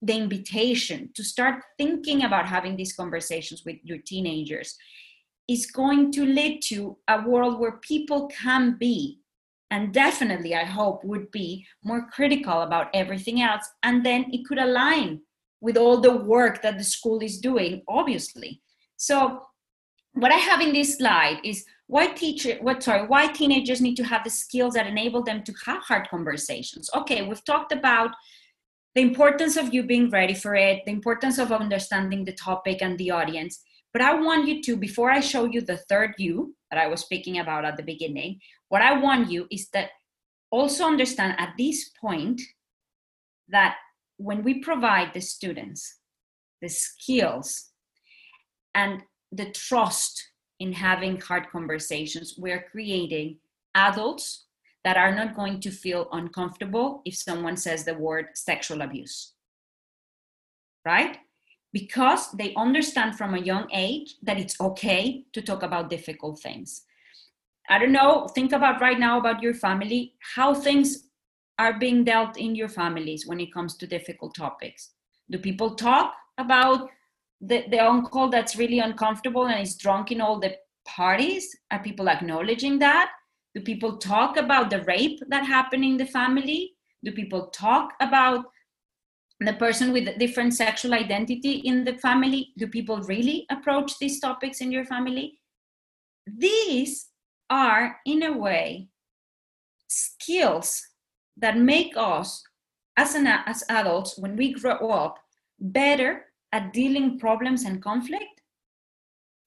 the invitation to start thinking about having these conversations with your teenagers is going to lead to a world where people can be and definitely i hope would be more critical about everything else and then it could align with all the work that the school is doing obviously so what i have in this slide is why teacher what sorry why teenagers need to have the skills that enable them to have hard conversations okay we've talked about the importance of you being ready for it, the importance of understanding the topic and the audience. But I want you to, before I show you the third you that I was speaking about at the beginning, what I want you is that also understand at this point that when we provide the students the skills and the trust in having hard conversations, we're creating adults that are not going to feel uncomfortable if someone says the word sexual abuse. Right? Because they understand from a young age that it's okay to talk about difficult things. I don't know, think about right now about your family, how things are being dealt in your families when it comes to difficult topics. Do people talk about the, the uncle that's really uncomfortable and is drunk in all the parties? Are people acknowledging that? Do people talk about the rape that happened in the family? Do people talk about the person with a different sexual identity in the family? Do people really approach these topics in your family? These are, in a way, skills that make us, as, an, as adults, when we grow up, better at dealing problems and conflict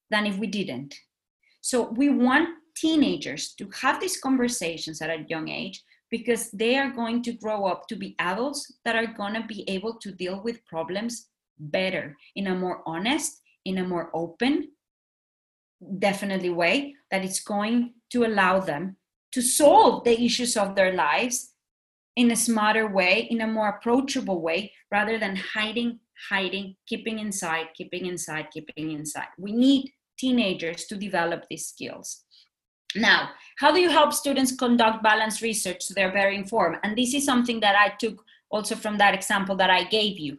than if we didn't. So we want teenagers to have these conversations at a young age because they are going to grow up to be adults that are going to be able to deal with problems better in a more honest in a more open definitely way that it's going to allow them to solve the issues of their lives in a smarter way, in a more approachable way, rather than hiding, hiding, keeping inside, keeping inside, keeping inside. We need teenagers to develop these skills. Now, how do you help students conduct balanced research so they're very informed? And this is something that I took also from that example that I gave you.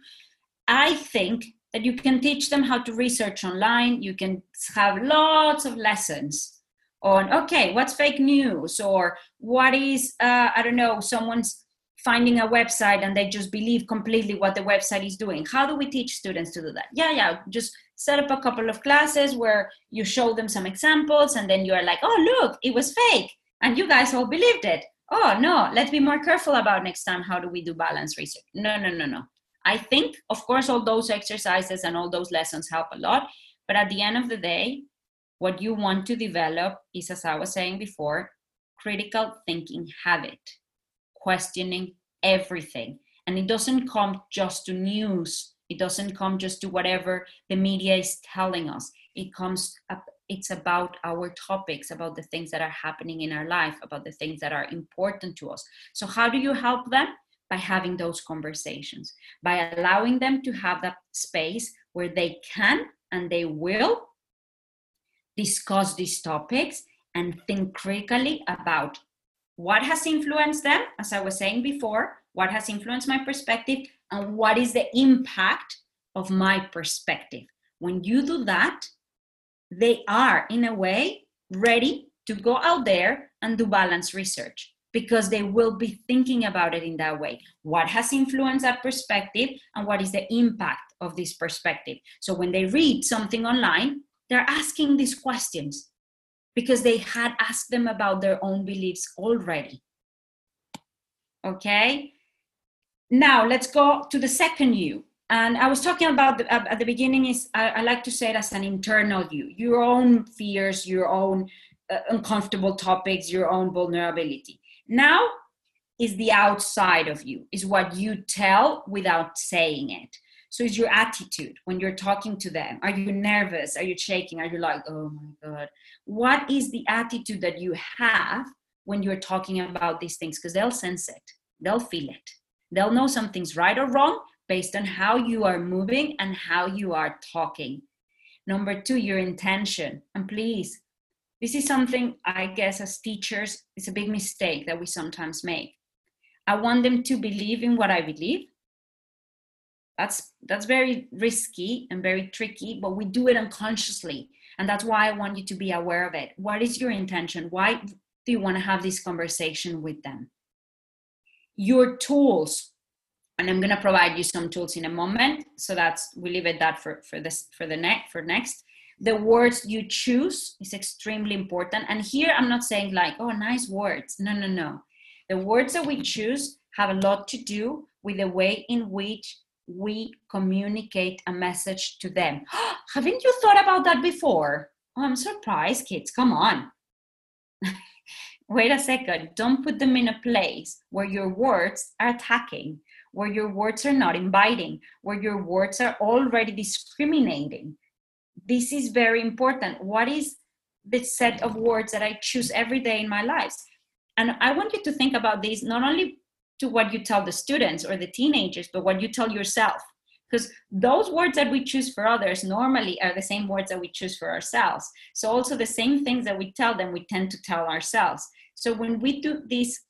I think that you can teach them how to research online. You can have lots of lessons on, okay, what's fake news or what is, uh, I don't know, someone's finding a website and they just believe completely what the website is doing. How do we teach students to do that? Yeah, yeah, just set up a couple of classes where you show them some examples and then you're like, oh, look, it was fake. And you guys all believed it. Oh, no, let's be more careful about next time. How do we do balance research? No, no, no, no. I think, of course, all those exercises and all those lessons help a lot. But at the end of the day, what you want to develop is, as I was saying before, critical thinking habit questioning everything. And it doesn't come just to news. It doesn't come just to whatever the media is telling us. It comes up, it's about our topics, about the things that are happening in our life, about the things that are important to us. So, how do you help them? By having those conversations, by allowing them to have that space where they can and they will discuss these topics and think critically about what has influenced them, as I was saying before, what has influenced my perspective, and what is the impact of my perspective. When you do that, they are, in a way, ready to go out there and do balance research because they will be thinking about it in that way. What has influenced that perspective, and what is the impact of this perspective? So when they read something online, they're asking these questions because they had asked them about their own beliefs already. Okay? Now let's go to the second you. And I was talking about the, at the beginning is I, I, like to say it as an internal you, your own fears, your own uh, uncomfortable topics, your own vulnerability. Now is the outside of you, is what you tell without saying it. So it's your attitude when you're talking to them. Are you nervous? Are you shaking? Are you like, oh my God? What is the attitude that you have when you're talking about these things? Because they'll sense it, they'll feel it. They'll know something's right or wrong based on how you are moving and how you are talking. Number two, your intention. And please, this is something I guess as teachers, it's a big mistake that we sometimes make. I want them to believe in what I believe that's that's very risky and very tricky but we do it unconsciously and that's why i want you to be aware of it. What is your intention? Why do you want to have this conversation with them? Your tools and i'm going to provide you some tools in a moment so that's we leave it that for for this for the next for next. The words you choose is extremely important. And here i'm not saying like oh nice words. No no no. The words that we choose have a lot to do with the way in which we communicate a message to them. Haven't you thought about that before? Oh, I'm surprised, kids. Come on. Wait a second. Don't put them in a place where your words are attacking, where your words are not inviting, where your words are already discriminating. This is very important. What is the set of words that I choose every day in my life? And I want you to think about this not only to what you tell the students or the teenagers, but what you tell yourself. Because those words that we choose for others normally are the same words that we choose for ourselves. So, also the same things that we tell them, we tend to tell ourselves. So, when we do this,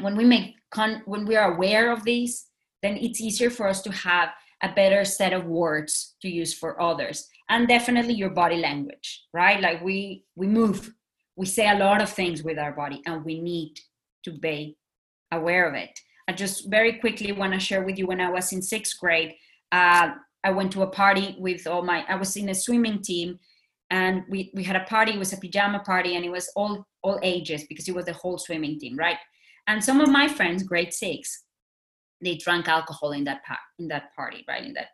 when we make con- when we are aware of these, then it's easier for us to have a better set of words to use for others and definitely your body language right like we we move we say a lot of things with our body and we need to be aware of it. I just very quickly want to share with you when I was in sixth grade, uh, I went to a party with all my, I was in a swimming team and we, we had a party, it was a pajama party and it was all, all ages because it was the whole swimming team, right? And some of my friends, grade six, they drank alcohol in that, in that party, right? In that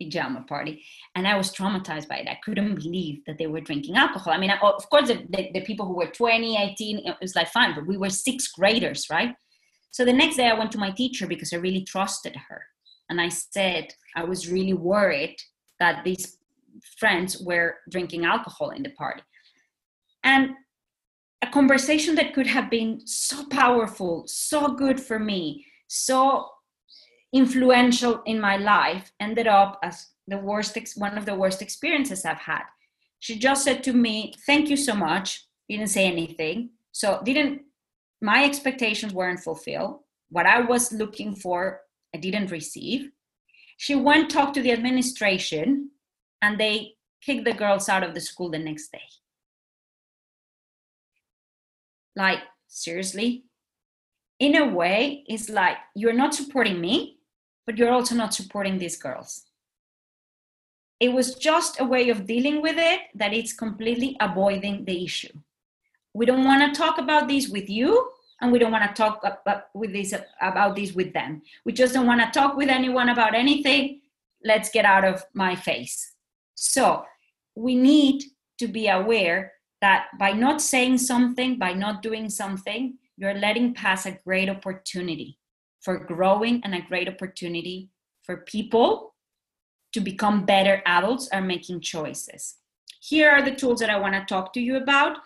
pajama party and i was traumatized by it i couldn't believe that they were drinking alcohol i mean of course the, the, the, people who were 20 18 it was like fine but we were sixth graders right so the next day I went to my teacher because I really trusted her. And I said, I was really worried that these friends were drinking alcohol in the party. And a conversation that could have been so powerful, so good for me, so influential in my life ended up as the worst one of the worst experiences I've had. She just said to me, "Thank you so much." Didn't say anything. So didn't my expectations weren't fulfilled. What I was looking for, I didn't receive. She went talk to the administration and they kicked the girls out of the school the next day. Like, seriously? In a way, it's like you're not supporting me, but you're also not supporting these girls. It was just a way of dealing with it that it's completely avoiding the issue. We don't want to talk about this with you, and we don't want to talk about, with this, about this with them. We just don't want to talk with anyone about anything. Let's get out of my face. So we need to be aware that by not saying something, by not doing something, you're letting pass a great opportunity for growing and a great opportunity for people to become better adults are making choices. Here are the tools that I want to talk to you about.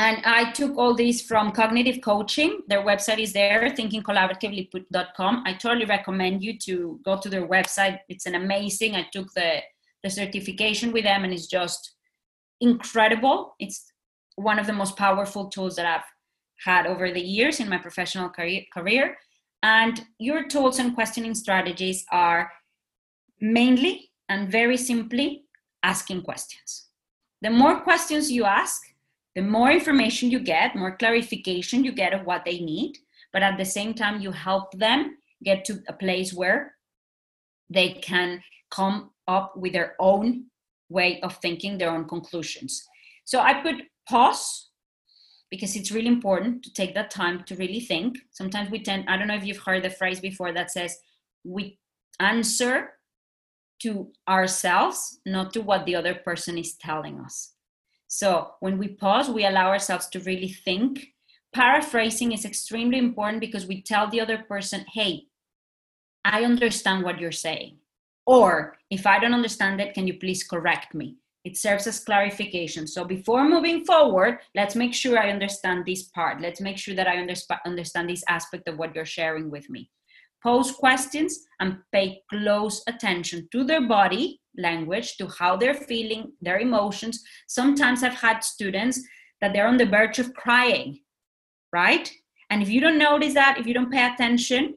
And I took all these from Cognitive Coaching. Their website is there, thinkingcollaboratively.com. I totally recommend you to go to their website. It's an amazing. I took the, the certification with them and it's just incredible. It's one of the most powerful tools that I've had over the years in my professional career. And your tools and questioning strategies are mainly and very simply asking questions. The more questions you ask, the more information you get, more clarification you get of what they need. But at the same time, you help them get to a place where they can come up with their own way of thinking, their own conclusions. So I put pause because it's really important to take that time to really think. Sometimes we tend, I don't know if you've heard the phrase before that says, we answer to ourselves, not to what the other person is telling us. So when we pause, we allow ourselves to really think. Paraphrasing is extremely important because we tell the other person, hey, I understand what you're saying. Or if I don't understand it, can you please correct me? It serves as clarification. So before moving forward, let's make sure I understand this part. Let's make sure that I understand this aspect of what you're sharing with me. Pose questions and pay close attention to their body language, to how they're feeling, their emotions. Sometimes I've had students that they're on the verge of crying, right? And if you don't notice that, if you don't pay attention,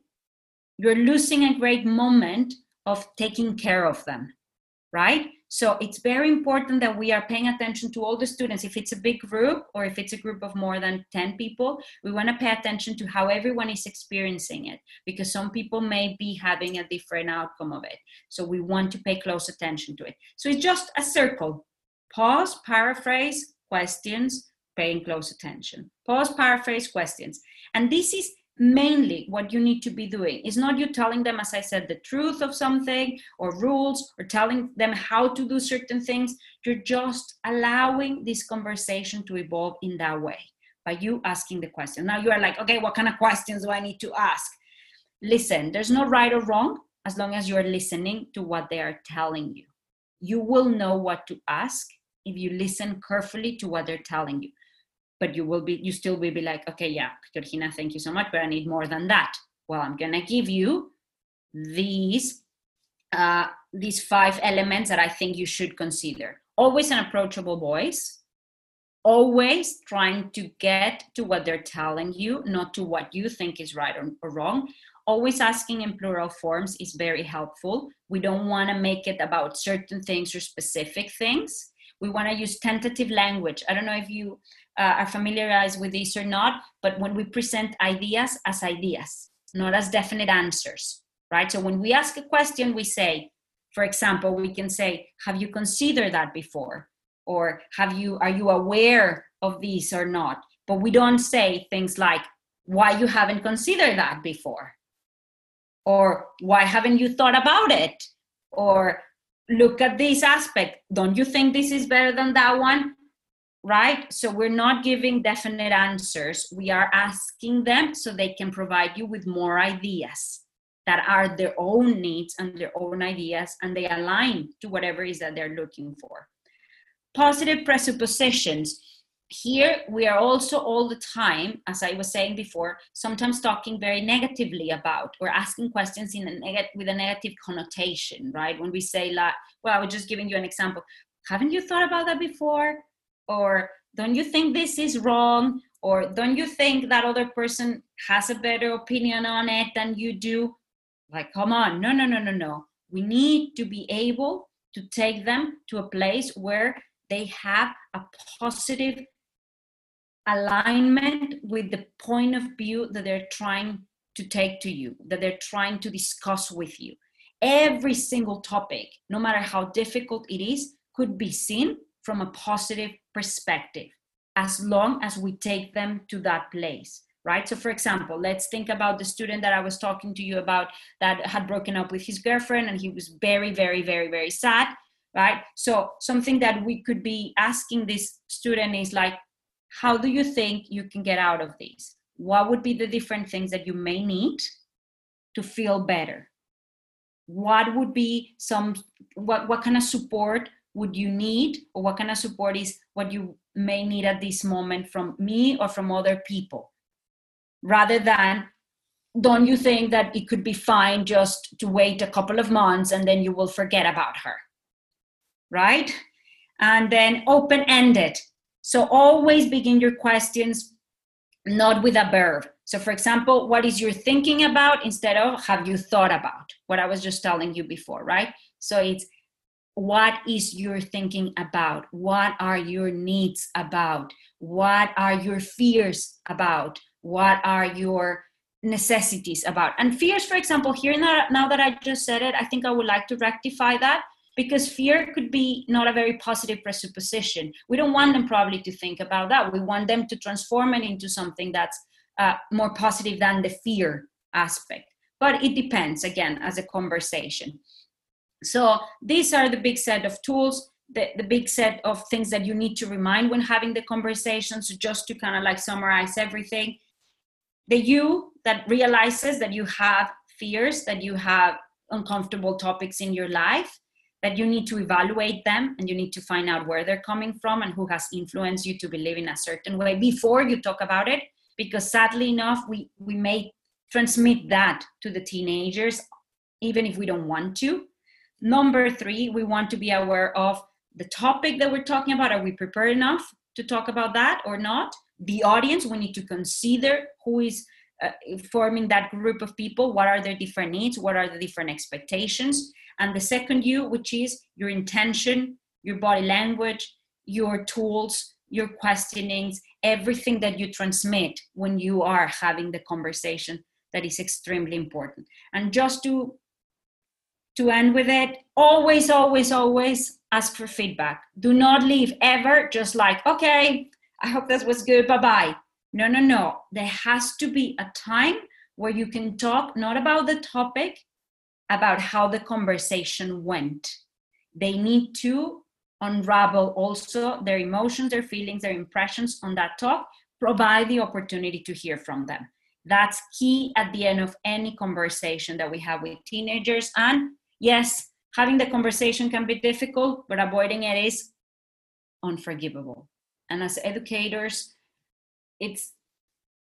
you're losing a great moment of taking care of them, right? So it's very important that we are paying attention to all the students. If it's a big group or if it's a group of more than 10 people, we want to pay attention to how everyone is experiencing it because some people may be having a different outcome of it. So we want to pay close attention to it. So it's just a circle pause, paraphrase, questions, paying close attention. Pause, paraphrase, questions. And this is mainly what you need to be doing. Is not you telling them as i said the truth of something or rules or telling them how to do certain things. You're just allowing this conversation to evolve in that way by you asking the question. Now you are like okay what kind of questions do i need to ask? Listen there's no right or wrong as long as you're listening to what they are telling you. You will know what to ask if you listen carefully to what they're telling you but you will be you still will be like okay yeah georgina thank you so much but i need more than that. Well i'm gonna give you these uh, these five elements that i think you should consider. Always an approachable voice. Always trying to get to what they're telling you not to what you think is right or, or wrong. Always asking in plural forms is very helpful. We don't want to make it about certain things or specific things. We want to use tentative language. I don't know if you uh, are familiarized with this or not, but when we present ideas as ideas, not as definite answers, right? So when we ask a question, we say, for example, we can say, "Have you considered that before?" Or "Have you? Are you aware of this or not?" But we don't say things like, "Why you haven't considered that before?" Or "Why haven't you thought about it?" Or look at this aspect. Don't you think this is better than that one? Right? So we're not giving definite answers. We are asking them so they can provide you with more ideas. that are their own needs and their own ideas and they align to whatever is that they're looking for positive presuppositions here we are also all the time as i was saying before sometimes talking very negatively about or asking questions in a neg- with a negative connotation right when we say like well i was just giving you an example haven't you thought about that before or don't you think this is wrong? Or don't you think that other person has a better opinion on it than you do? Like come on no no no no no. We need to be able to take them to a place where they have a positive alignment with the point of view that they're trying to take to you, that they're trying to discuss with you. Every single topic, no matter how difficult it is, could be seen from a positive perspective as long as we take them to that place right? So for example let's think about the student that i was talking to you about that had broken up with his girlfriend and he was very very very very sad right? So something that we could be asking this student is like how do you think you can get out of this? What would be the different things that you may need to feel better? What would be some what what kind of support would you need or what kind of support is what you may need at this moment from me or from other people rather than don't you think that it could be fine just to wait a couple of months and then you will forget about her right and then open ended so always begin your questions not with a verb. So, for example, what is your thinking about instead of have you thought about? What I was just telling you before, right? So it's what is your thinking about? What are your needs about? What are your fears about? What are your necessities about? And fears, for example, here now, that I just said it, I think I would like to rectify that because fear could be not a very positive presupposition. We don't want them probably to think about that. We want them to transform it into something that's uh, more positive than the fear aspect. But it depends, again, as a conversation. So these are the big set of tools, the, the big set of things that you need to remind when having the conversations, just to kind of like summarize everything. The you that realizes that you have fears, that you have uncomfortable topics in your life, that you need to evaluate them and you need to find out where they're coming from and who has influenced you to believe in a certain way before you talk about it because sadly enough we we may transmit that to the teenagers even if we don't want to number 3 we want to be aware of the topic that we're talking about. Are we prepared enough to talk about that or not? The audience we need to consider who is uh, forming that group of people. What are their different needs? What are the different expectations? And the second you which is your intention your body language your tools your questionings everything that you transmit when you are having the conversation that is extremely important. And just to to end with it always always always ask for feedback do not leave ever just like okay i hope this was good bye bye no no no there has to be a time where you can talk not about the topic about how the conversation went. They need to unravel also their emotions, their feelings, their impressions on that talk, provide the opportunity to hear from them. That's key at the end of any conversation that we have with teenagers. And yes, having the conversation can be difficult, but avoiding it is unforgivable. And as educators, it's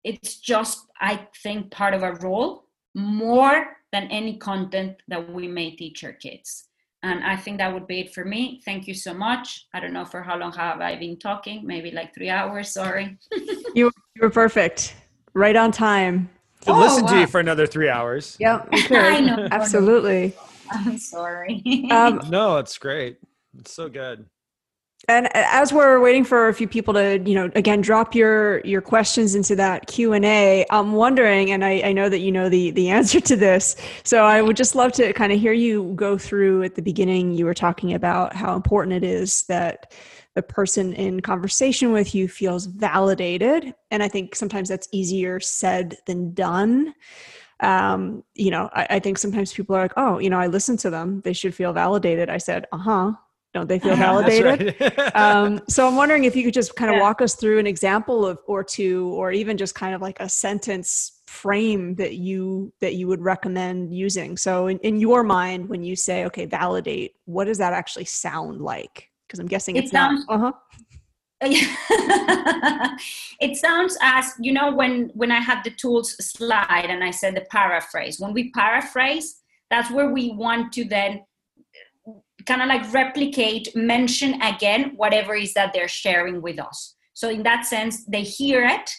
it's just I think part of our role more than any content that we may teach our kids. And I think that would be it for me. Thank you so much. I don't know for how long have I been talking, maybe like three hours, sorry. you, you were perfect, right on time. To oh, listen wow. to you for another three hours. Yeah, I know. Absolutely. I'm sorry. um, no, it's great. It's so good and as we're waiting for a few people to you know again drop your your questions into that q&a i'm wondering and I, I, know that you know the the answer to this so i would just love to kind of hear you go through at the beginning you were talking about how important it is that the person in conversation with you feels validated and i think sometimes that's easier said than done um, you know I, I think sometimes people are like oh you know i listened to them. They should feel validated. I said uh-huh. Don't they feel validated? right. um, so i'm wondering if you could just kind of yeah. walk us through an example of or two or even just kind of like a sentence frame that you that you would recommend using. So in, in your mind when you say okay validate what does that actually sound like? Because i'm guessing it it's sounds, not uh-huh it sounds as you know when when i had the tools slide and i said the paraphrase. When we paraphrase that's where we want to then kind of like replicate mention again whatever is that they're sharing with us. So in that sense they hear it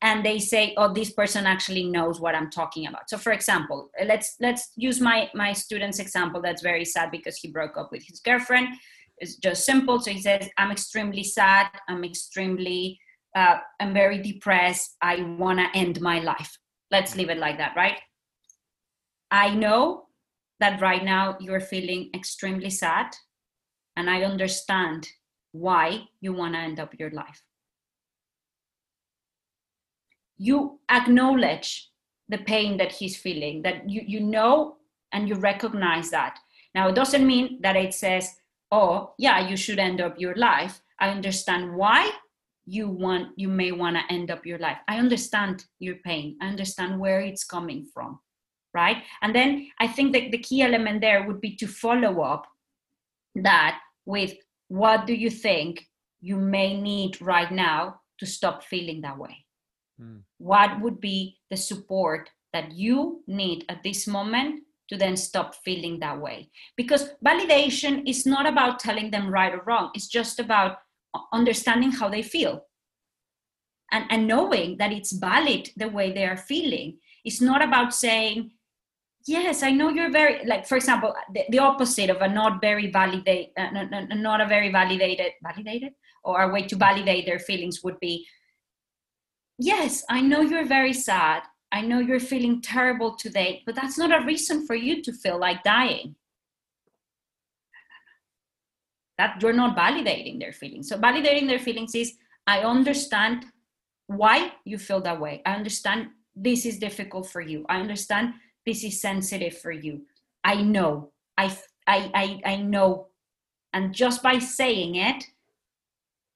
and they say oh this person actually knows what i'm talking about. So for example let's let's use my my student's example that's very sad because he broke up with his girlfriend it's just simple. So he says i'm extremely sad. I'm extremely uh, i'm very depressed. I want to end my life. Let's leave it like that right? I know that right now you're feeling extremely sad and i understand why you want to end up your life. You acknowledge the pain that he's feeling that you you know and you recognize that. Now it doesn't mean that it says oh yeah you should end up your life. I understand why you want you may want to end up your life. I understand your pain. I understand where it's coming from right? And then i think that the key element there would be to follow up that with what do you think you may need right now to stop feeling that way? Mm. what would be the support that you need at this moment to then stop feeling that way. Because validation is not about telling them right or wrong, it's just about understanding how they feel and, and knowing that it's valid the way they are feeling. It's not about saying, yes i know you're very like for example the, the opposite of a not very validate uh, not, not a very validated validated or a way to validate their feelings would be yes i know you're very sad I know you're feeling terrible today, but that's not a reason for you to feel like dying. That you're not validating their feelings. So, validating their feelings is I understand why you feel that way. I understand this is difficult for you. I understand this is sensitive for you. I know. I, I, I, I know. And just by saying it,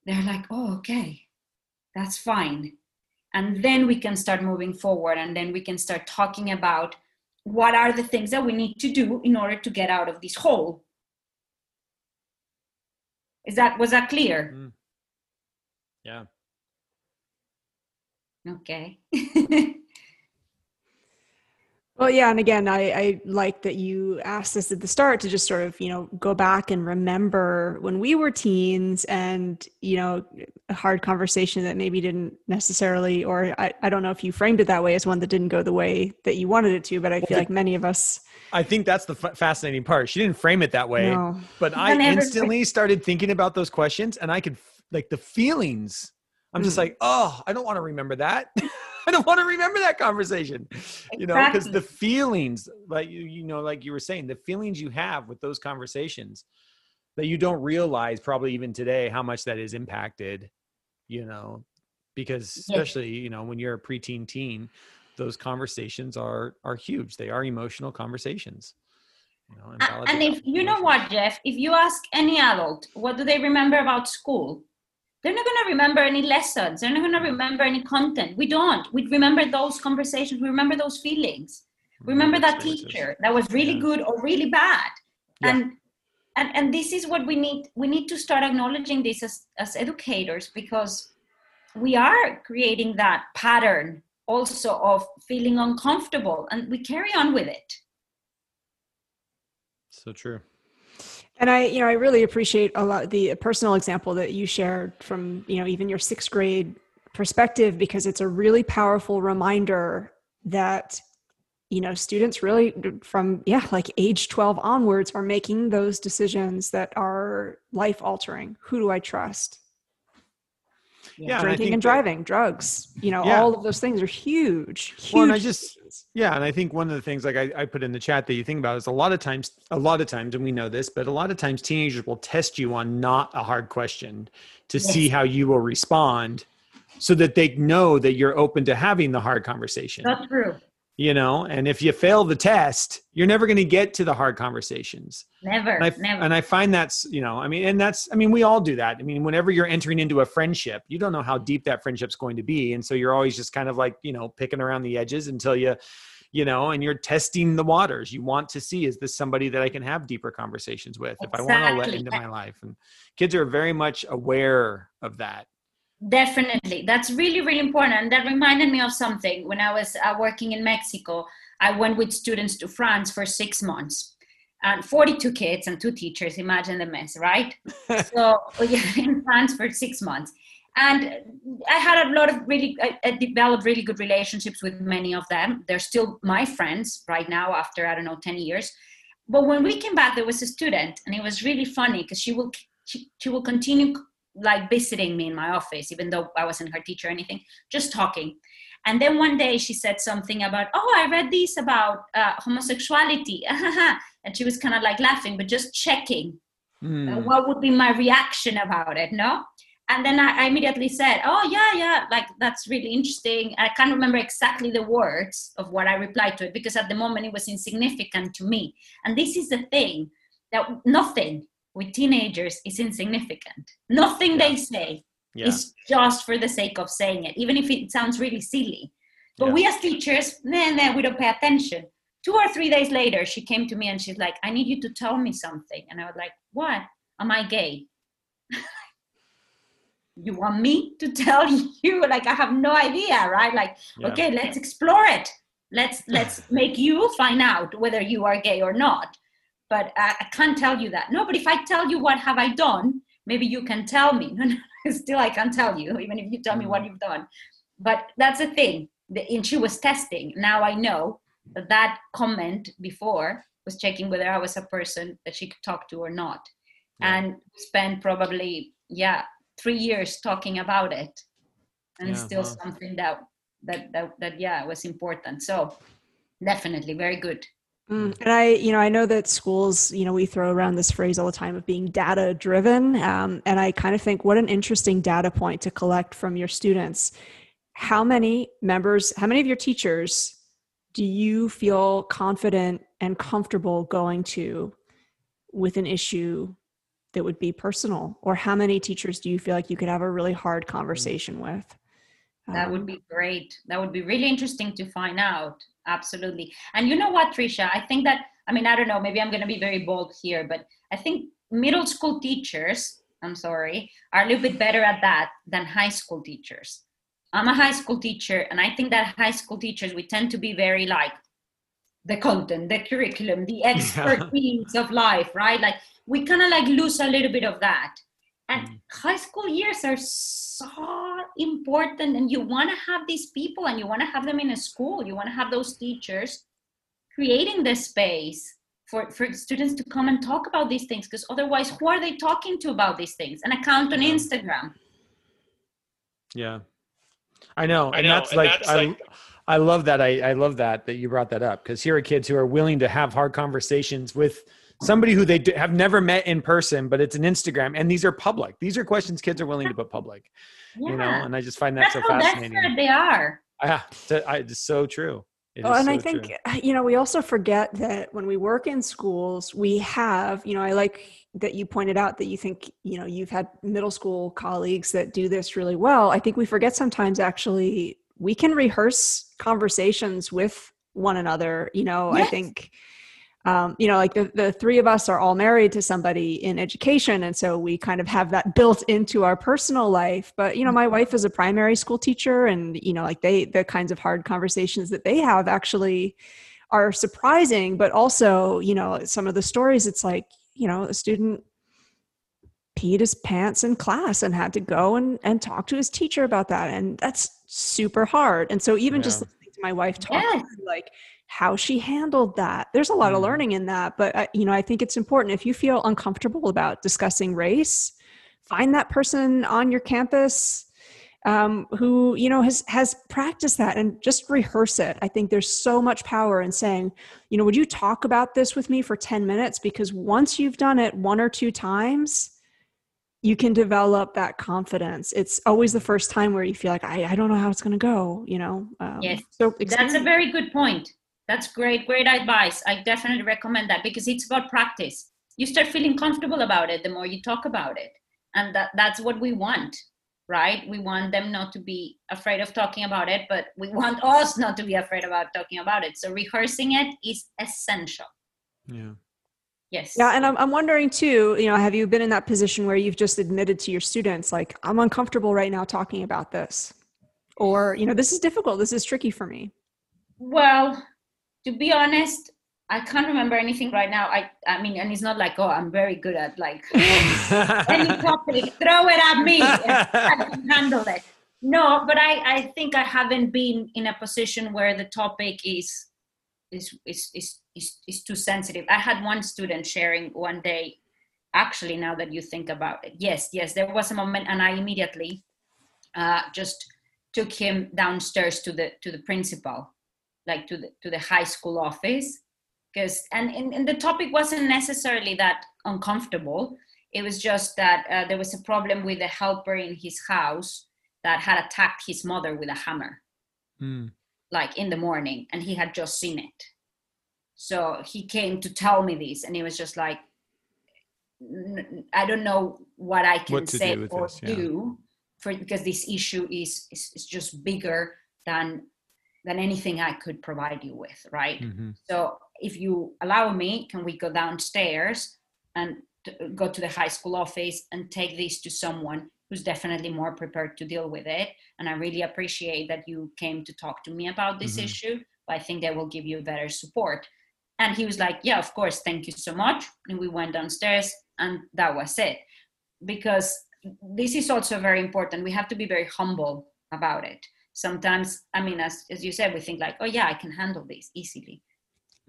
they're like, oh, okay, that's fine and then we can start moving forward and then we can start talking about what are the things that we need to do in order to get out of this hole. Is that was that clear? Mm. yeah. Okay Well, yeah, and again, I, I like that you asked us at the start to just sort of, you know, go back and remember when we were teens and, you know, a hard conversation that maybe didn't necessarily, or I, I don't know if you framed it that way as one that didn't go the way that you wanted it to, but I feel like many of us. I think that's the f- fascinating part. She didn't frame it that way, no. but I instantly started thinking about those questions and I could, like, the feelings. I'm just mm. like, oh, I don't want to remember that. I don't want to remember that conversation. Exactly. You know, because the feelings, like you, you know, like you were saying, the feelings you have with those conversations that you don't realize probably even today how much that is impacted, you know, because especially, you know, when you're a preteen teen, those conversations are are huge. They are emotional conversations. You know, and, and if you know what, Jeff, if you ask any adult, what do they remember about school? They're not going to remember any lessons. They're not going to remember any content. We don't. We remember those conversations. We remember those feelings. We remember that teacher that was really yeah. good or really bad. Yeah. and and and this is what we need. We need to start acknowledging this as as educators because we are creating that pattern also of feeling uncomfortable and we carry on with it. So true and I, you know, I really appreciate a lot the personal example that you shared from, you know, even your sixth grade perspective, because it's a really powerful reminder that, you know, students really from, yeah, like age 12 onwards are making those decisions that are life altering. Who do I trust? Yeah, drinking and, and driving, that, drugs, you know, yeah. all of those things are huge. huge well, and I just, yeah, and I think one of the things like I, I put in the chat that you think about is a lot of times, a lot of times, and we know this, but a lot of times teenagers will test you on not a hard question to yes. see how you will respond so that they know that you're open to having the hard conversation. That's true. You know and if you fail the test you're never going to get to the hard conversations. Never and I, never. and I find that's you know i mean and that's i mean we all do that. I mean whenever you're entering into a friendship you don't know how deep that friendship's going to be and so you're always just kind of like you know picking around the edges until you you know and you're testing the waters. You want to see is this somebody that i can have deeper conversations with exactly. if i want to let into my life? And kids are very much aware of that Definitely. That's really, really important. And that reminded me of something. When I was uh, working in Mexico, I went with students to France for six months. And 42 kids and two teachers, imagine the mess, right? so, yeah, in France for six months. And I had a lot of really, I, I developed really good relationships with many of them. They're still my friends right now after, I don't know, 10 years. But when we came back, there was a student, and it was really funny because she will she, she will continue like visiting me in my office, even though I wasn't her teacher or anything, just talking. And then one day she said something about, oh, I read this about uh, homosexuality. and she was kind of like laughing, but just checking mm. what would be my reaction about it, no? And then I, I, immediately said, oh, yeah, yeah, like that's really interesting. I can't remember exactly the words of what I replied to it because at the moment it was insignificant to me. And this is the thing that nothing with teenagers is insignificant. Nothing yeah. they say yeah. is just for the sake of saying it, even if it sounds really silly. But yeah. we as teachers, nah, nah, we don't pay attention. Two or three days later, she came to me and she's like, I need you to tell me something. And I was like, What? Am I gay? you want me to tell you? Like, I have no idea, right? Like, okay, let's explore it. Let's let's make you find out whether you are gay or not but I, I can't tell you that. No, but if I tell you what have I done, maybe you can tell me. Still, I can't tell you, even if you tell me what mm. you've done. But that's the thing. And she was testing. Now I know that that comment before was checking whether I was a person that she could talk to or not. Yeah. And spent probably, yeah, three years talking about it. And yeah, still something that, that, that, that, yeah, was important. So definitely very good. Mm, and I, you know, I know that schools, you know, we throw around this phrase all the time of being data driven. Um, and I kind of think what an interesting data point to collect from your students. How many members, how many of your teachers do you feel confident and comfortable going to with an issue that would be personal? Or how many teachers do you feel like you could have a really hard conversation with? That would um, be great. That would be really interesting to find out absolutely. And you know what Tricia? I think that i mean i don't know maybe i'm going to be very bold here but i think middle school teachers i'm sorry are a little bit better at that than high school teachers. I'm a high school teacher and i think that high school teachers we tend to be very like the content the curriculum the expertise yeah. of life right? Like we kind of like lose a little bit of that and mm. high school years are so important and you want to have these people and you want to have them in a school you want to have those teachers creating the space for, for students to come and talk about these things because otherwise who are they talking to about these things an account on instagram yeah i know and I know. that's and like that's I, like I love that I, I love that that you brought that up because here are kids who are willing to have hard conversations with somebody who they have never met in person, but it's an Instagram, and these are public. These are questions kids are willing to put public. Yeah. You know, and I just find that That's so fascinating. They are. Yeah, it's so true. It oh, and so I think true. you know we also forget that when we work in schools, we have you know I like that you pointed out that you think you know you've had middle school colleagues that do this really well. I think we forget sometimes actually we can rehearse conversations with one another. You know, yes. I think um, you know, like the, the three of us are all married to somebody in education. And so we kind of have that built into our personal life. But, you know, my wife is a primary school teacher and, you know, like they, the kinds of hard conversations that they have actually are surprising, but also, you know, some of the stories, it's like, you know, a student peed his pants in class and had to go and, and talk to his teacher about that. And that's super hard. And so even yeah. just listening to my wife talk, yes. like, how she handled that. There's a lot of mm. learning in that, but uh, you know, I think it's important if you feel uncomfortable about discussing race, find that person on your campus um, who you know has has practiced that and just rehearse it. I think there's so much power in saying, you know, would you talk about this with me for 10 minutes? Because once you've done it one or two times, you can develop that confidence. It's always the first time where you feel like I, I don't know how it's going to go. You know. Um, yes. So that's a very good point. That's great, great advice. I definitely recommend that because it's about practice. You start feeling comfortable about it the more you talk about it, and that that's what we want, right? We want them not to be afraid of talking about it, but we want us not to be afraid about talking about it. So rehearsing it is essential. Yeah. Yes. Yeah, and I'm I'm wondering too, you know, have you been in that position where you've just admitted to your students like I'm uncomfortable right now talking about this? Or, you know, this is difficult, this is tricky for me. Well, to be honest, I can't remember anything right now. I I mean, and it's not like, oh, I'm very good at like any topic, throw it at me. I can handle it. No, but I, I think I haven't been in a position where the topic is is is is is, is too sensitive. I had one student sharing one day, actually, now that you think about it, yes, yes, there was a moment, and I immediately uh, just took him downstairs to the to the principal, like to the to the high school office, because and, and, and the topic wasn't necessarily that uncomfortable. It was just that uh, there was a problem with a helper in his house that had attacked his mother with a hammer, mm. like in the morning, and he had just seen it so he came to tell me this, and he was just like, I don't know what I can what say do or this, yeah. do for because this issue is, is, is just bigger than than anything I could provide you with, right? Mm-hmm. So if you allow me, can we go downstairs and go to the high school office and take this to someone who's definitely more prepared to deal with it? And I really appreciate that you came to talk to me about this mm-hmm. issue. But I think they will give you better support. And he was like, Yeah, of course, thank you so much. And we went downstairs, and that was it. Because this is also very important. We have to be very humble about it. Sometimes, I mean, as, as you said, we think like, oh, yeah, I can handle this easily.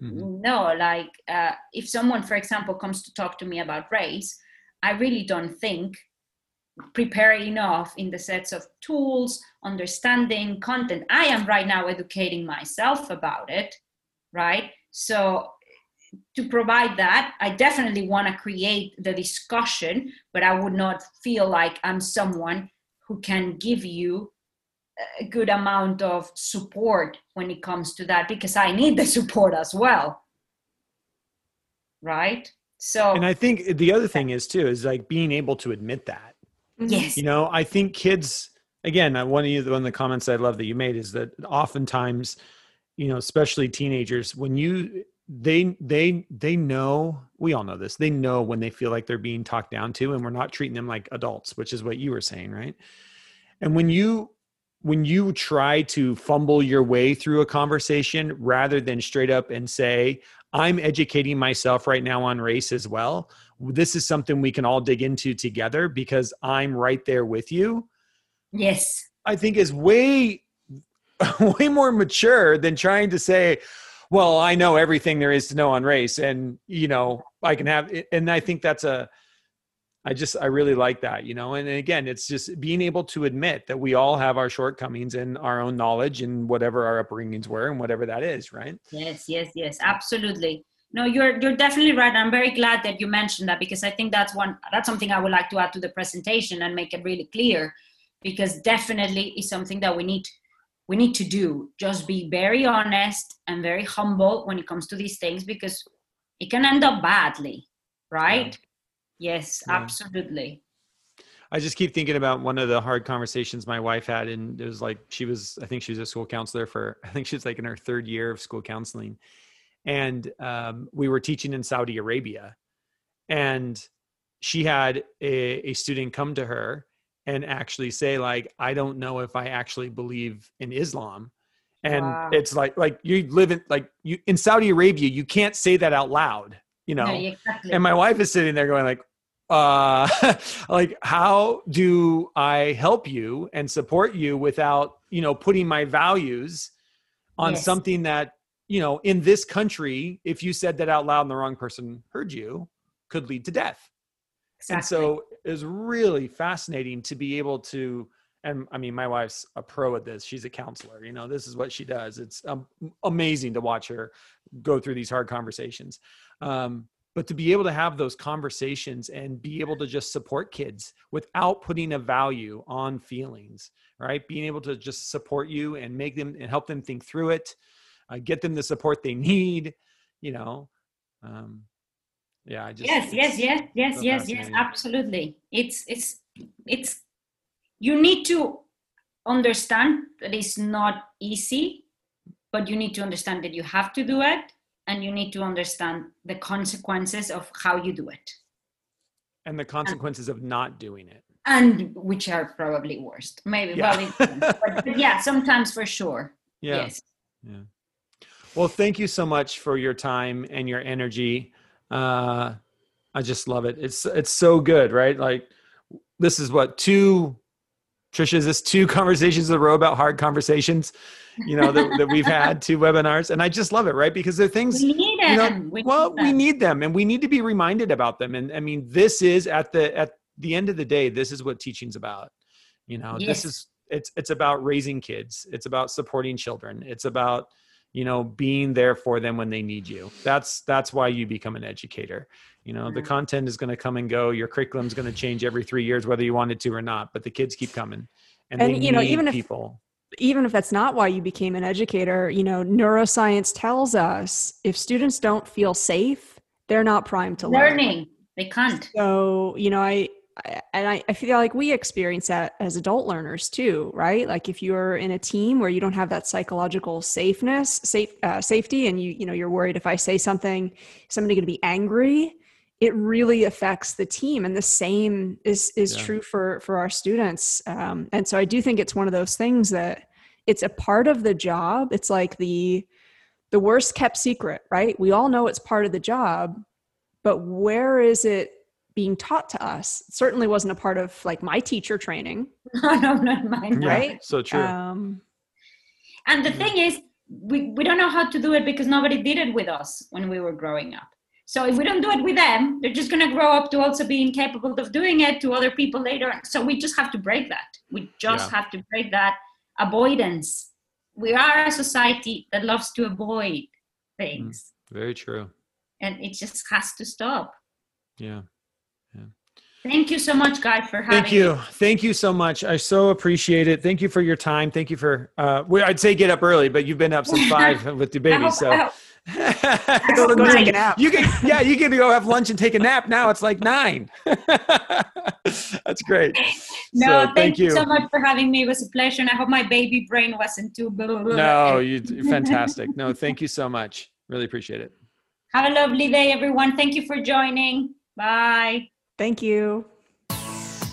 Mm-hmm. No, like uh, if someone, for example, comes to talk to me about race, I really don't think prepare enough in the sets of tools, understanding, content. I am right now educating myself about it, right? So to provide that, I definitely want to create the discussion, but I would not feel like I'm someone who can give you a good amount of support when it comes to that because I need the support as well. Right? So And I think the other thing is too is like being able to admit that. Mm-hmm. Yes. You know, I think kids again, uh, one of you one of the comments I love that you made is that oftentimes you know especially teenagers when you they they they know we all know this they know when they feel like they're being talked down to and we're not treating them like adults which is what you were saying right and when you when you try to fumble your way through a conversation rather than straight up and say i'm educating myself right now on race as well this is something we can all dig into together because i'm right there with you yes i think is way way more mature than trying to say, well, I know everything there is to know on race and, you know, I can have it. And I think that's a, I just, I really like that, you know, and again, it's just being able to admit that we all have our shortcomings and our own knowledge and whatever our upbringings were and whatever that is, right? Yes, yes, yes, absolutely. No, you're you're definitely right. I'm very glad that you mentioned that because I think that's one that's something I would like to add to the presentation and make it really clear because definitely is something that we need we need to do just be very honest and very humble when it comes to these things because it can end up badly right yeah. Yes yeah. absolutely. I just keep thinking about one of the hard conversations my wife had and it was like she was i think she was a school counselor for i think she was like in her third year of school counseling. And um, we were teaching in saudi arabia. And she had a, a student come to her and actually say like i don't know if i actually believe in islam. And wow. it's like like you live in like you in saudi arabia you can't say that out loud you know exactly. and my wife is sitting there going like uh like how do i help you and support you without you know putting my values on yes. something that you know in this country if you said that out loud and the wrong person heard you could lead to death Exactly. And so it was really fascinating to be able to and I mean, my wife's a pro at this. She's a counselor. You know, this is what she does. It's um, amazing to watch her go through these hard conversations. Um, but to be able to have those conversations and be able to just support kids without putting a value on feelings right being able to just support you and make them and help them think through it uh, get them the support they need you know um, yeah i just yes yes yes yes yes yes absolutely it's it's it's you need to understand that it's not easy but you need to understand that you have to do it and you need to understand the consequences of how you do it. And the consequences and, of not doing it. And which are probably worst. Maybe yeah. well but, but yeah sometimes for sure. Yeah. yes. Yeah. Well thank you so much for your time and your energy. Uh i just love it. It's it's so good right? Like this is what two Tricia is this two conversations in a row about hard conversations you know that, that we've had two webinars? And i just love it right? Because they're things we need you know, we well need we need them and we need to be reminded about them. And i mean this is at the at the end of the day this is what teaching's about. You know yes. this is it's it's about raising kids. It's about supporting children. It's about you know being there for them when they need you. That's that's why you become an educator you know the content is going to come and go your curriculum is going to change every three years whether you wanted to or not but the kids keep coming and, and you know even people even if that's not why you became an educator, you know, neuroscience tells us if students don't feel safe, they're not primed to learn. Learning, they can't. So, you know, I, I and I, I feel like we experience that as adult learners too, right? Like if you're in a team where you don't have that psychological safeness, safe uh, safety, and you you know you're worried if I say something, somebody going to be angry it really affects the team and the same is is yeah. true for for our students. Um, and so i do think it's one of those things that it's a part of the job. It's like the the worst kept secret right? We all know it's part of the job but where is it being taught to us? It certainly wasn't a part of like my teacher training. No no not mine right? Yeah, so true. Um, and the thing is we, we don't know how to do it because nobody did it with us when we were growing up so if we don't do it with them, they're just going to grow up to also be incapable of doing it to other people later. So we just have to break that. We just yeah. have to break that avoidance. We are a society that loves to avoid things. Mm, very true. And it just has to stop. Yeah. Yeah. Thank you so much, Guy, for having Thank you. Me. Thank you so much. I so appreciate it. Thank you for your time. Thank you for, uh, I'd say get up early, but you've been up since five with the baby. So go, go take a nap. You can, yeah, you can go have lunch and take a nap. Now it's like nine. That's great. No, so, thank, thank you so much for having me. It was a pleasure, and I hope my baby brain wasn't too. Blah, blah, blah. No, you fantastic. No, thank you so much. Really appreciate it. Have a lovely day, everyone. Thank you for joining. Bye. Thank you.